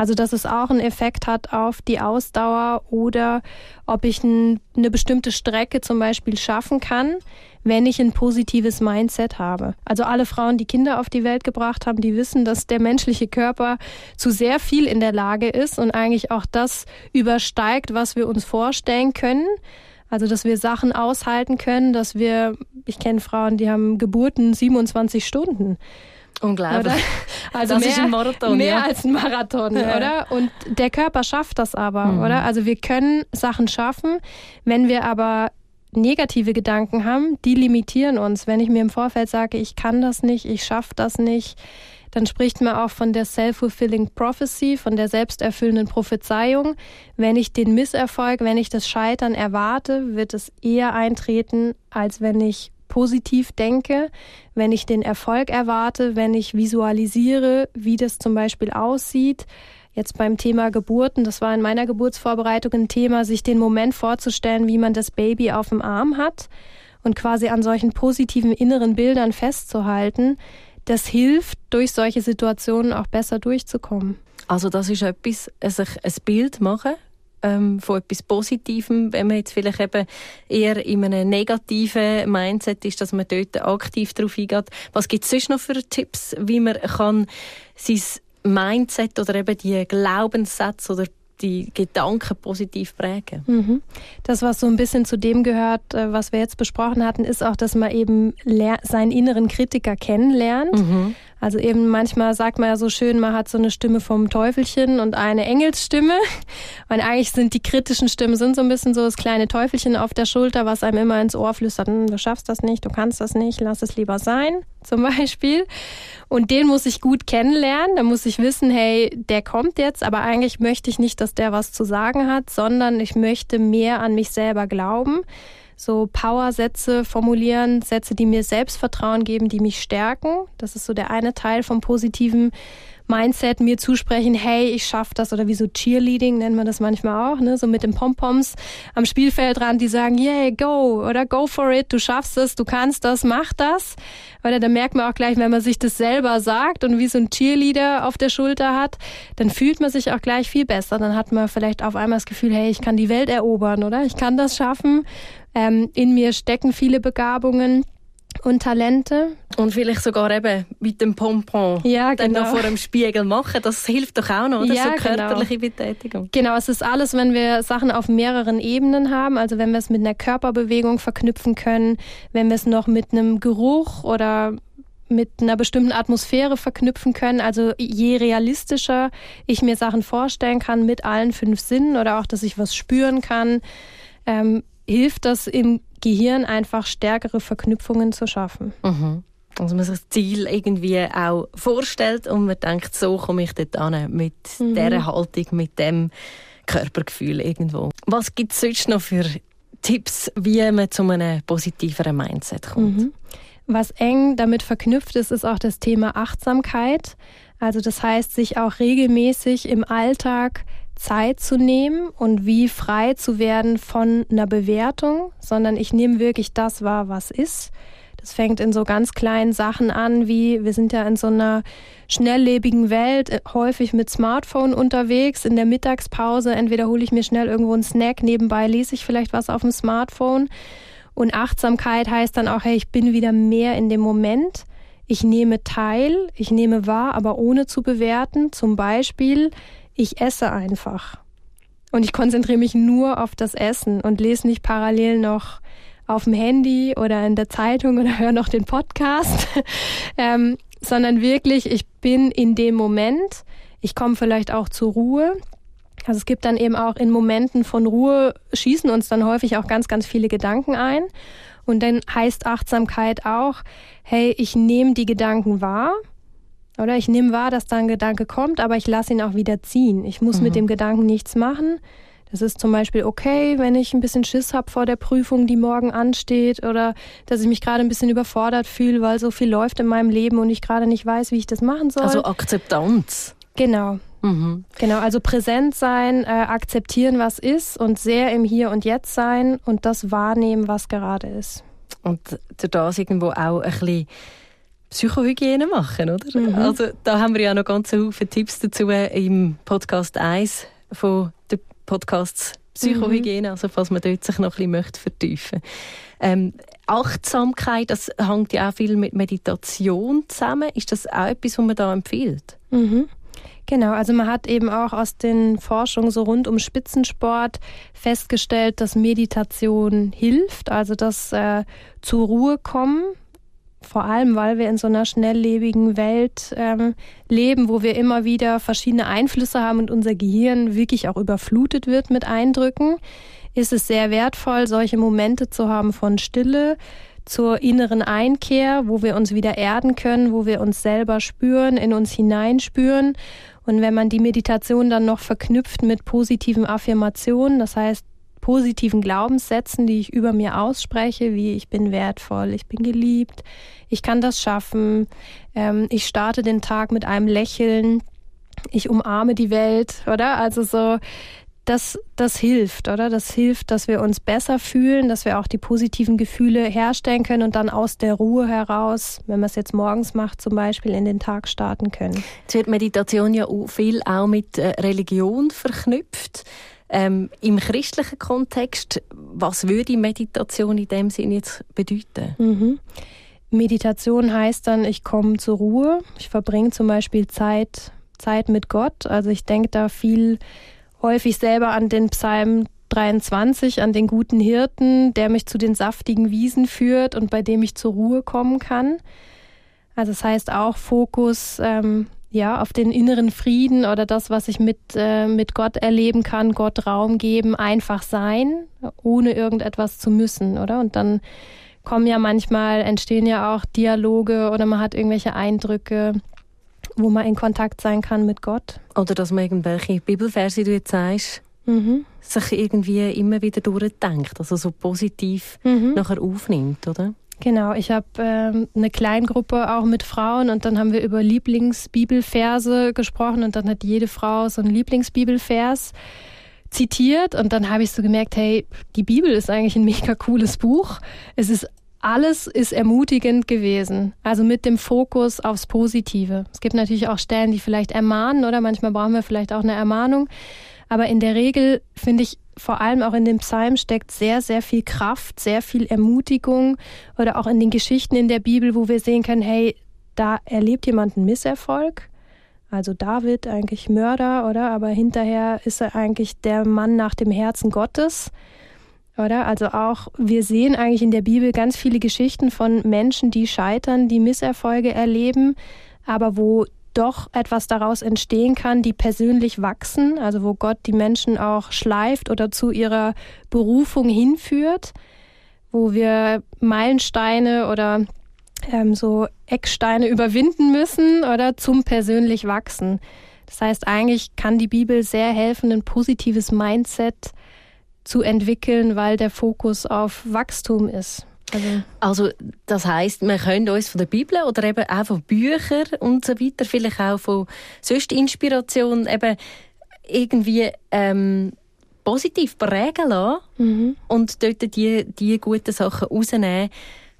Also dass es auch einen Effekt hat auf die Ausdauer oder ob ich ein, eine bestimmte Strecke zum Beispiel schaffen kann, wenn ich ein positives Mindset habe. Also alle Frauen, die Kinder auf die Welt gebracht haben, die wissen, dass der menschliche Körper zu sehr viel in der Lage ist und eigentlich auch das übersteigt, was wir uns vorstellen können. Also, dass wir Sachen aushalten können, dass wir, ich kenne Frauen, die haben Geburten 27 Stunden. Unglaublich. Oder? Also das mehr, ist ein Marathon. Mehr ja. als ein Marathon, ja. oder? Und der Körper schafft das aber, mhm. oder? Also wir können Sachen schaffen, wenn wir aber negative Gedanken haben, die limitieren uns. Wenn ich mir im Vorfeld sage, ich kann das nicht, ich schaffe das nicht, dann spricht man auch von der self-fulfilling prophecy, von der selbsterfüllenden Prophezeiung. Wenn ich den Misserfolg, wenn ich das Scheitern erwarte, wird es eher eintreten, als wenn ich positiv denke, wenn ich den Erfolg erwarte, wenn ich visualisiere, wie das zum Beispiel aussieht. Jetzt beim Thema Geburten, das war in meiner Geburtsvorbereitung ein Thema, sich den Moment vorzustellen, wie man das Baby auf dem Arm hat und quasi an solchen positiven inneren Bildern festzuhalten. Das hilft, durch solche Situationen auch besser durchzukommen. Also das ist etwas, sich ein Bild machen ähm, von etwas Positivem, wenn man jetzt vielleicht eben eher in einem negativen Mindset ist, dass man dort aktiv darauf eingeht. Was gibt es sonst noch für Tipps, wie man kann sein Mindset oder eben die Glaubenssätze oder die Gedanken positiv prägen. Mhm. Das, was so ein bisschen zu dem gehört, äh, was wir jetzt besprochen hatten, ist auch, dass man eben seinen inneren Kritiker kennenlernt. Mhm. Also eben manchmal sagt man ja so schön, man hat so eine Stimme vom Teufelchen und eine Engelsstimme. Und eigentlich sind die kritischen Stimmen sind so ein bisschen so das kleine Teufelchen auf der Schulter, was einem immer ins Ohr flüstert, hm, du schaffst das nicht, du kannst das nicht, lass es lieber sein, zum Beispiel. Und den muss ich gut kennenlernen. Da muss ich wissen, hey, der kommt jetzt, aber eigentlich möchte ich nicht, dass der was zu sagen hat, sondern ich möchte mehr an mich selber glauben so Power-Sätze formulieren, Sätze, die mir Selbstvertrauen geben, die mich stärken. Das ist so der eine Teil vom positiven Mindset, mir zusprechen, hey, ich schaff das oder wie so Cheerleading nennt man das manchmal auch, ne? so mit den Pompoms am Spielfeldrand, die sagen, yeah, go oder go for it, du schaffst es, du kannst das, mach das. Oder da merkt man auch gleich, wenn man sich das selber sagt und wie so ein Cheerleader auf der Schulter hat, dann fühlt man sich auch gleich viel besser. Dann hat man vielleicht auf einmal das Gefühl, hey, ich kann die Welt erobern, oder? Ich kann das schaffen. Ähm, in mir stecken viele Begabungen und Talente. Und vielleicht sogar eben mit dem Pompon ja, genau. dann noch vor dem Spiegel machen. Das hilft doch auch noch, oder? Ja, so genau. körperliche genau. Betätigung. Genau, es ist alles, wenn wir Sachen auf mehreren Ebenen haben. Also wenn wir es mit einer Körperbewegung verknüpfen können, wenn wir es noch mit einem Geruch oder mit einer bestimmten Atmosphäre verknüpfen können. Also je realistischer ich mir Sachen vorstellen kann mit allen fünf Sinnen oder auch, dass ich was spüren kann, ähm, hilft das im Gehirn einfach stärkere Verknüpfungen zu schaffen. Mhm. Also man sich das Ziel irgendwie auch vorstellt und man denkt, so komme ich dort an, mit mhm. dieser Haltung, mit dem Körpergefühl irgendwo. Was gibt es sonst noch für Tipps, wie man zu einem positiveren Mindset kommt? Mhm. Was eng damit verknüpft ist, ist auch das Thema Achtsamkeit. Also das heißt, sich auch regelmäßig im Alltag Zeit zu nehmen und wie frei zu werden von einer Bewertung, sondern ich nehme wirklich das wahr, was ist. Das fängt in so ganz kleinen Sachen an, wie wir sind ja in so einer schnelllebigen Welt, äh, häufig mit Smartphone unterwegs, in der Mittagspause. Entweder hole ich mir schnell irgendwo einen Snack, nebenbei lese ich vielleicht was auf dem Smartphone. Und Achtsamkeit heißt dann auch, hey, ich bin wieder mehr in dem Moment. Ich nehme teil, ich nehme wahr, aber ohne zu bewerten. Zum Beispiel, ich esse einfach. Und ich konzentriere mich nur auf das Essen und lese nicht parallel noch auf dem Handy oder in der Zeitung oder höre noch den Podcast, ähm, sondern wirklich, ich bin in dem Moment, ich komme vielleicht auch zur Ruhe. Also es gibt dann eben auch in Momenten von Ruhe, schießen uns dann häufig auch ganz, ganz viele Gedanken ein. Und dann heißt Achtsamkeit auch, hey, ich nehme die Gedanken wahr. Oder ich nehme wahr, dass da ein Gedanke kommt, aber ich lasse ihn auch wieder ziehen. Ich muss mhm. mit dem Gedanken nichts machen. Das ist zum Beispiel okay, wenn ich ein bisschen Schiss habe vor der Prüfung, die morgen ansteht, oder dass ich mich gerade ein bisschen überfordert fühle, weil so viel läuft in meinem Leben und ich gerade nicht weiß, wie ich das machen soll. Also Akzeptanz. Genau. Mhm. Genau, also präsent sein, äh, akzeptieren, was ist und sehr im Hier und Jetzt sein und das wahrnehmen, was gerade ist. Und das irgendwo auch ein bisschen Psychohygiene machen, oder? Mhm. Also da haben wir ja noch ganz viele Tipps dazu im Podcast 1 von Podcasts Psychohygiene, mhm. also falls man dort sich noch ein bisschen vertiefen möchte. Ähm, Achtsamkeit, das hängt ja auch viel mit Meditation zusammen. Ist das auch etwas, was man da empfiehlt? Mhm. Genau, also man hat eben auch aus den Forschungen so rund um Spitzensport festgestellt, dass Meditation hilft, also das äh, zur Ruhe kommen vor allem, weil wir in so einer schnelllebigen Welt ähm, leben, wo wir immer wieder verschiedene Einflüsse haben und unser Gehirn wirklich auch überflutet wird mit Eindrücken, ist es sehr wertvoll, solche Momente zu haben von Stille, zur inneren Einkehr, wo wir uns wieder erden können, wo wir uns selber spüren, in uns hineinspüren. Und wenn man die Meditation dann noch verknüpft mit positiven Affirmationen, das heißt positiven Glaubenssätzen, die ich über mir ausspreche, wie ich bin wertvoll, ich bin geliebt, ich kann das schaffen, ähm, ich starte den Tag mit einem Lächeln, ich umarme die Welt, oder? Also so, das, das hilft, oder? Das hilft, dass wir uns besser fühlen, dass wir auch die positiven Gefühle herstellen können und dann aus der Ruhe heraus, wenn man es jetzt morgens macht, zum Beispiel in den Tag starten können. Jetzt wird Meditation ja viel auch mit äh, Religion verknüpft. Ähm, Im christlichen Kontext, was würde Meditation in dem Sinne jetzt bedeuten? Mhm. Meditation heißt dann, ich komme zur Ruhe. Ich verbringe zum Beispiel Zeit, Zeit mit Gott. Also ich denke da viel häufig selber an den Psalm 23, an den guten Hirten, der mich zu den saftigen Wiesen führt und bei dem ich zur Ruhe kommen kann. Also es das heißt auch Fokus ähm, ja, auf den inneren Frieden oder das, was ich mit, äh, mit Gott erleben kann, Gott Raum geben, einfach sein, ohne irgendetwas zu müssen, oder? Und dann kommen ja manchmal, entstehen ja auch Dialoge oder man hat irgendwelche Eindrücke, wo man in Kontakt sein kann mit Gott. Oder dass man irgendwelche Bibelverse, die du jetzt sagst, mhm. sich irgendwie immer wieder durchdenkt, also so positiv mhm. nachher aufnimmt, oder? Genau, ich habe ähm, eine Kleingruppe auch mit Frauen und dann haben wir über Lieblingsbibelverse gesprochen und dann hat jede Frau so einen Lieblingsbibelvers zitiert und dann habe ich so gemerkt, hey, die Bibel ist eigentlich ein mega cooles Buch. Es ist alles ist ermutigend gewesen, also mit dem Fokus aufs Positive. Es gibt natürlich auch Stellen, die vielleicht ermahnen oder manchmal brauchen wir vielleicht auch eine Ermahnung, aber in der Regel finde ich vor allem auch in dem Psalm steckt sehr, sehr viel Kraft, sehr viel Ermutigung oder auch in den Geschichten in der Bibel, wo wir sehen können, hey, da erlebt jemand einen Misserfolg. Also David eigentlich Mörder, oder? Aber hinterher ist er eigentlich der Mann nach dem Herzen Gottes. Oder? Also auch, wir sehen eigentlich in der Bibel ganz viele Geschichten von Menschen, die scheitern, die Misserfolge erleben, aber wo doch etwas daraus entstehen kann, die persönlich wachsen, also wo Gott die Menschen auch schleift oder zu ihrer Berufung hinführt, wo wir Meilensteine oder ähm, so Ecksteine überwinden müssen oder zum persönlich wachsen. Das heißt, eigentlich kann die Bibel sehr helfen, ein positives Mindset zu entwickeln, weil der Fokus auf Wachstum ist. Also, also das heißt, wir können uns von der Bibel oder eben auch von Büchern und so weiter, vielleicht auch von sonst Inspiration eben irgendwie ähm, positiv prägen lassen mhm. und dort die, die guten Sachen rausnehmen,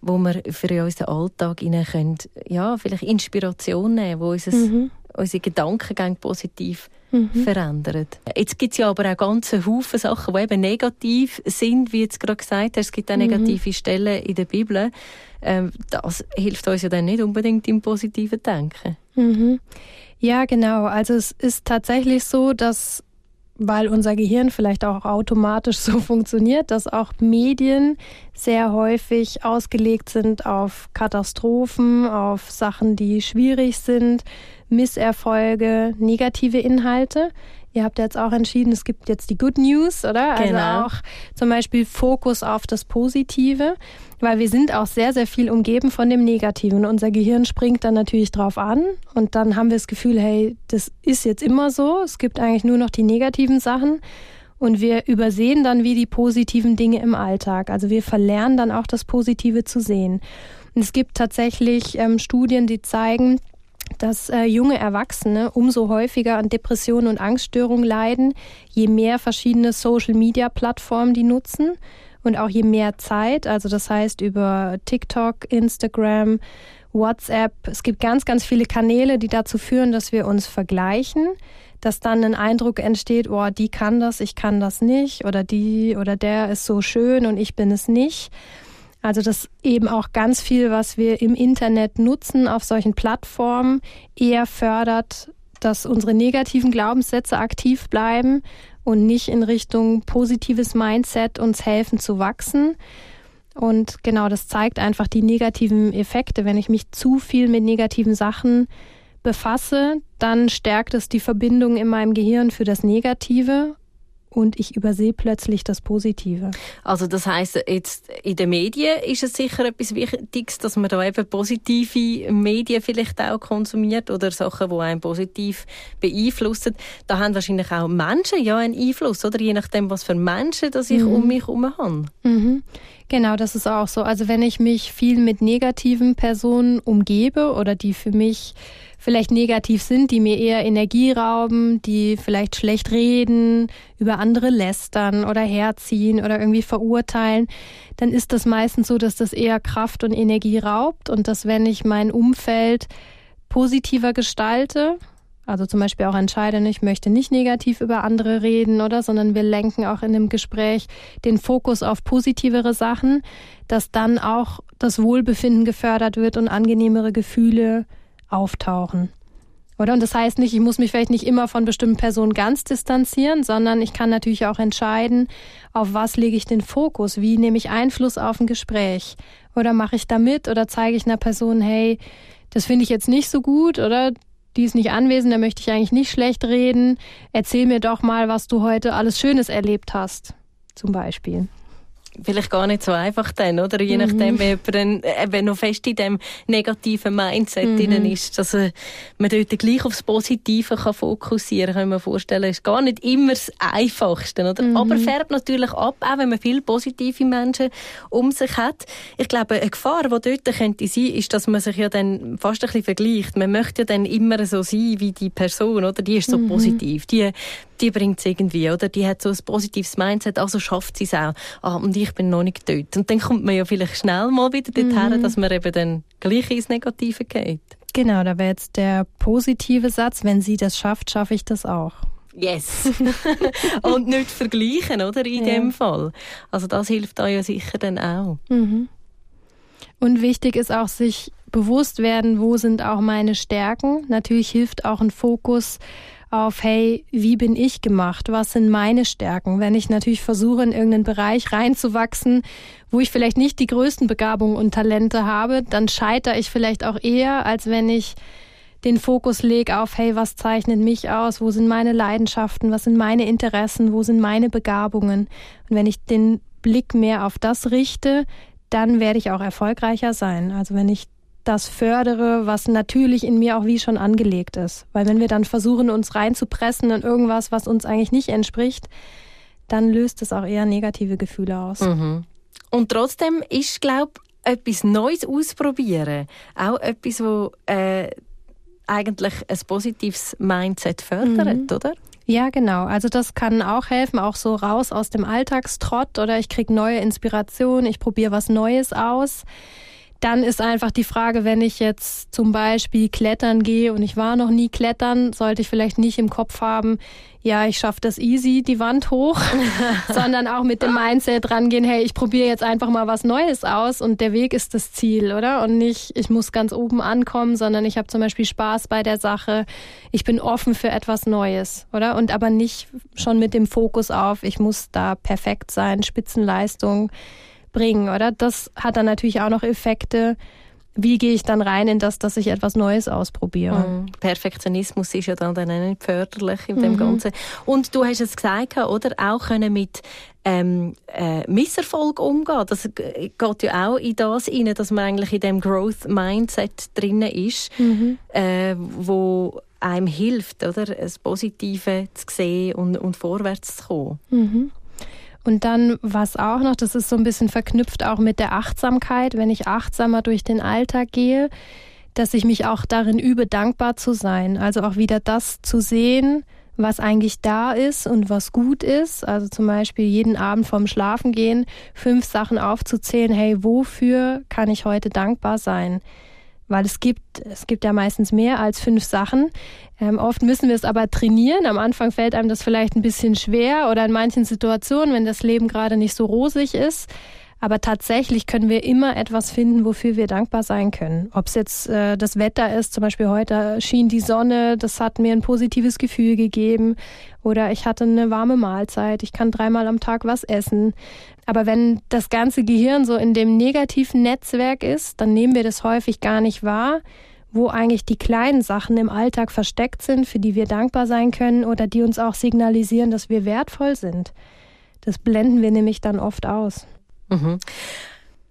wo wir für unseren Alltag können, ja, vielleicht Inspiration nehmen, wo unser, mhm. unsere Gedankengänge positiv mhm. verändert. Jetzt gibt es ja aber auch ganz Haufen Sachen, die eben negativ sind, wie jetzt gerade gesagt hast. Es gibt auch mhm. negative Stellen in der Bibel. Ähm, das hilft uns ja dann nicht unbedingt im positiven Denken. Mhm. Ja, genau. Also es ist tatsächlich so, dass weil unser Gehirn vielleicht auch automatisch so funktioniert, dass auch Medien sehr häufig ausgelegt sind auf Katastrophen, auf Sachen, die schwierig sind, Misserfolge, negative Inhalte. Ihr habt jetzt auch entschieden, es gibt jetzt die Good News, oder? Also genau. auch zum Beispiel Fokus auf das Positive, weil wir sind auch sehr, sehr viel umgeben von dem Negativen. Unser Gehirn springt dann natürlich drauf an und dann haben wir das Gefühl, hey, das ist jetzt immer so. Es gibt eigentlich nur noch die negativen Sachen. Und wir übersehen dann wie die positiven Dinge im Alltag. Also wir verlernen dann auch das Positive zu sehen. Und es gibt tatsächlich ähm, Studien, die zeigen, dass äh, junge Erwachsene umso häufiger an Depressionen und Angststörungen leiden, je mehr verschiedene Social-Media-Plattformen die nutzen und auch je mehr Zeit, also das heißt über TikTok, Instagram, WhatsApp. Es gibt ganz, ganz viele Kanäle, die dazu führen, dass wir uns vergleichen, dass dann ein Eindruck entsteht, oh, die kann das, ich kann das nicht oder die oder der ist so schön und ich bin es nicht. Also das eben auch ganz viel, was wir im Internet nutzen auf solchen Plattformen, eher fördert, dass unsere negativen Glaubenssätze aktiv bleiben und nicht in Richtung positives Mindset uns helfen zu wachsen. Und genau das zeigt einfach die negativen Effekte. Wenn ich mich zu viel mit negativen Sachen befasse, dann stärkt es die Verbindung in meinem Gehirn für das Negative und ich übersehe plötzlich das Positive. Also das heißt jetzt in den Medien ist es sicher etwas Wichtiges, dass man da eben positive Medien vielleicht auch konsumiert oder Sachen, die einen positiv beeinflussen. Da haben wahrscheinlich auch Menschen ja einen Einfluss, oder je nachdem, was für Menschen das ich mhm. um mich herum habe. Mhm. Genau, das ist auch so. Also wenn ich mich viel mit negativen Personen umgebe oder die für mich vielleicht negativ sind, die mir eher Energie rauben, die vielleicht schlecht reden, über andere lästern oder herziehen oder irgendwie verurteilen, dann ist das meistens so, dass das eher Kraft und Energie raubt und dass wenn ich mein Umfeld positiver gestalte, also zum Beispiel auch entscheide, ich möchte nicht negativ über andere reden, oder, sondern wir lenken auch in dem Gespräch den Fokus auf positivere Sachen, dass dann auch das Wohlbefinden gefördert wird und angenehmere Gefühle auftauchen. Oder? Und das heißt nicht, ich muss mich vielleicht nicht immer von bestimmten Personen ganz distanzieren, sondern ich kann natürlich auch entscheiden, auf was lege ich den Fokus, wie nehme ich Einfluss auf ein Gespräch. Oder mache ich da mit oder zeige ich einer Person, hey, das finde ich jetzt nicht so gut oder die ist nicht anwesend, da möchte ich eigentlich nicht schlecht reden. Erzähl mir doch mal, was du heute alles Schönes erlebt hast, zum Beispiel vielleicht gar nicht so einfach dann, oder? Je nachdem, mhm. wie jemand dann eben noch fest in dem negativen Mindset mhm. drin ist, dass äh, man dort gleich aufs Positive kann fokussieren kann, kann man vorstellen, ist gar nicht immer das Einfachste, oder? Mhm. Aber färbt natürlich ab, auch wenn man viele positive Menschen um sich hat. Ich glaube, eine Gefahr, die dort könnte sein, ist, dass man sich ja dann fast ein bisschen vergleicht. Man möchte ja dann immer so sein wie die Person, oder? Die ist so mhm. positiv. Die die bringt es irgendwie, oder? Die hat so ein positives Mindset, also schafft sie es auch. Ah, und ich bin noch nicht dort. Und dann kommt man ja vielleicht schnell mal wieder dorthin, mhm. dass man eben dann gleich ins Negative geht. Genau, da wäre jetzt der positive Satz, wenn sie das schafft, schaffe ich das auch. Yes. und nicht vergleichen, oder? In ja. dem Fall. Also das hilft da ja sicher dann auch. Mhm. Und wichtig ist auch, sich bewusst werden, wo sind auch meine Stärken. Natürlich hilft auch ein Fokus auf, hey, wie bin ich gemacht? Was sind meine Stärken? Wenn ich natürlich versuche, in irgendeinen Bereich reinzuwachsen, wo ich vielleicht nicht die größten Begabungen und Talente habe, dann scheitere ich vielleicht auch eher, als wenn ich den Fokus lege auf, hey, was zeichnet mich aus? Wo sind meine Leidenschaften? Was sind meine Interessen? Wo sind meine Begabungen? Und wenn ich den Blick mehr auf das richte, dann werde ich auch erfolgreicher sein. Also wenn ich das fördere, was natürlich in mir auch wie schon angelegt ist. Weil wenn wir dann versuchen, uns reinzupressen in irgendwas, was uns eigentlich nicht entspricht, dann löst es auch eher negative Gefühle aus. Mhm. Und trotzdem ist, glaube ich, etwas Neues ausprobieren auch etwas, wo äh, eigentlich ein positives Mindset fördert, mhm. oder? Ja, genau. Also das kann auch helfen, auch so raus aus dem Alltagstrott oder ich kriege neue Inspiration, ich probiere was Neues aus. Dann ist einfach die Frage, wenn ich jetzt zum Beispiel klettern gehe und ich war noch nie klettern, sollte ich vielleicht nicht im Kopf haben, ja, ich schaffe das easy, die Wand hoch, sondern auch mit dem Mindset rangehen, hey, ich probiere jetzt einfach mal was Neues aus und der Weg ist das Ziel, oder? Und nicht, ich muss ganz oben ankommen, sondern ich habe zum Beispiel Spaß bei der Sache, ich bin offen für etwas Neues, oder? Und aber nicht schon mit dem Fokus auf, ich muss da perfekt sein, Spitzenleistung bringen, oder? Das hat dann natürlich auch noch Effekte. Wie gehe ich dann rein in das, dass ich etwas Neues ausprobiere? Mhm. Perfektionismus ist ja dann, dann nicht förderlich in dem mhm. Ganzen. Und du hast es gesagt, oder? Auch können mit ähm, äh, Misserfolg umgehen. Das geht ja auch in das rein, dass man eigentlich in dem Growth Mindset drinnen ist, mhm. äh, wo einem hilft, oder? Das Positive zu sehen und, und vorwärts zu kommen. Mhm. Und dann was auch noch, das ist so ein bisschen verknüpft auch mit der Achtsamkeit, wenn ich achtsamer durch den Alltag gehe, dass ich mich auch darin übe, dankbar zu sein. Also auch wieder das zu sehen, was eigentlich da ist und was gut ist. Also zum Beispiel jeden Abend vorm Schlafen gehen, fünf Sachen aufzuzählen. Hey, wofür kann ich heute dankbar sein? Weil es gibt, es gibt ja meistens mehr als fünf Sachen. Ähm, oft müssen wir es aber trainieren. Am Anfang fällt einem das vielleicht ein bisschen schwer oder in manchen Situationen, wenn das Leben gerade nicht so rosig ist. Aber tatsächlich können wir immer etwas finden, wofür wir dankbar sein können. Ob es jetzt äh, das Wetter ist, zum Beispiel heute schien die Sonne, das hat mir ein positives Gefühl gegeben. Oder ich hatte eine warme Mahlzeit, ich kann dreimal am Tag was essen. Aber wenn das ganze Gehirn so in dem negativen Netzwerk ist, dann nehmen wir das häufig gar nicht wahr, wo eigentlich die kleinen Sachen im Alltag versteckt sind, für die wir dankbar sein können oder die uns auch signalisieren, dass wir wertvoll sind. Das blenden wir nämlich dann oft aus. Mhm.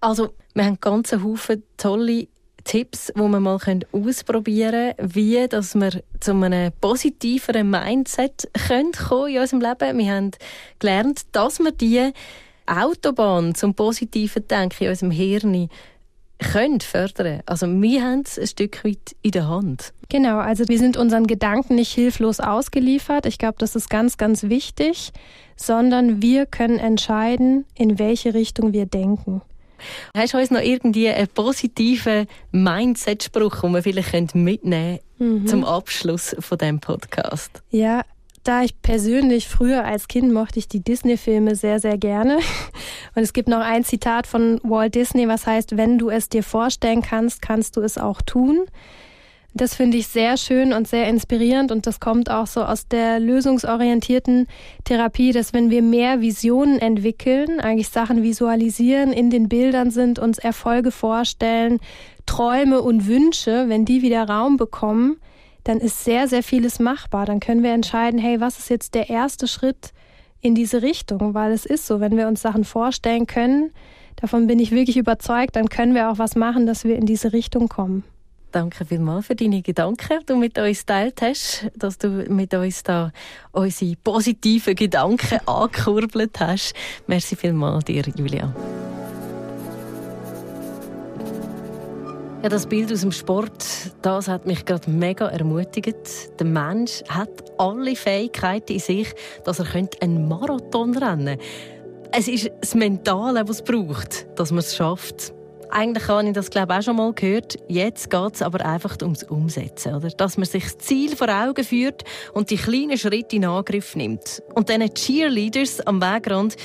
Also, wir haben ganz Haufen tolle Tipps, wo wir mal ausprobieren können, wie dass wir zu einem positiveren Mindset kommen können in unserem Leben. Wir haben gelernt, dass wir die Autobahn zum positiven Denken in unserem Hirn können fördern. Also wir haben es ein Stück weit in der Hand. Genau, also wir sind unseren Gedanken nicht hilflos ausgeliefert. Ich glaube, das ist ganz, ganz wichtig, sondern wir können entscheiden, in welche Richtung wir denken. Hast du uns noch irgendwie einen positiven Mindset-Spruch, den wir vielleicht mitnehmen können mhm. zum Abschluss von dem Podcast? Ja, da ich persönlich früher als Kind mochte ich die Disney-Filme sehr, sehr gerne. Und es gibt noch ein Zitat von Walt Disney, was heißt, wenn du es dir vorstellen kannst, kannst du es auch tun. Das finde ich sehr schön und sehr inspirierend und das kommt auch so aus der lösungsorientierten Therapie, dass wenn wir mehr Visionen entwickeln, eigentlich Sachen visualisieren, in den Bildern sind, uns Erfolge vorstellen, Träume und Wünsche, wenn die wieder Raum bekommen, dann ist sehr, sehr vieles machbar. Dann können wir entscheiden, hey, was ist jetzt der erste Schritt in diese Richtung? Weil es ist so, wenn wir uns Sachen vorstellen können, davon bin ich wirklich überzeugt, dann können wir auch was machen, dass wir in diese Richtung kommen. Danke vielmals für deine Gedanken, die du mit uns teilt hast, dass du mit uns da unsere positiven Gedanken angekurbelt hast. Merci vielmals dir, Julia. Ja, das Bild aus dem Sport, das hat mich gerade mega ermutigt. Der Mensch hat alle Fähigkeiten in sich, dass er einen Marathon rennen könnte. Es ist das Mentale, was es braucht, dass man es schafft. Eigentlich habe ich das glaube auch schon mal gehört. Jetzt geht es aber einfach ums Umsetzen, oder? Dass man sich das Ziel vor Augen führt und die kleinen Schritte in Angriff nimmt. Und diesen Cheerleaders am Wegrand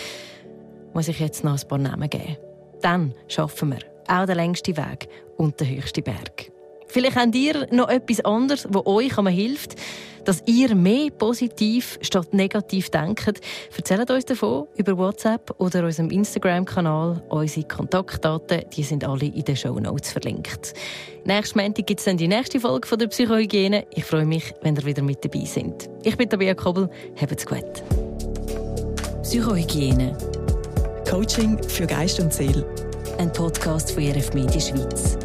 muss ich jetzt noch ein paar Namen geben. Dann schaffen wir auch den längsten Weg und den höchsten Berg. Vielleicht habt ihr noch etwas anderes, das euch hilft, dass ihr mehr positiv statt negativ denkt. Erzählt uns davon über WhatsApp oder unserem Instagram-Kanal. Unsere Kontaktdaten die sind alle in den Show Notes verlinkt. Nächsten Montag gibt es dann die nächste Folge von der Psychohygiene. Ich freue mich, wenn ihr wieder mit dabei seid. Ich bin Tabea Kobel. Habt's gut. Psychohygiene. Coaching für Geist und Seele. Ein Podcast von RF Media Schweiz.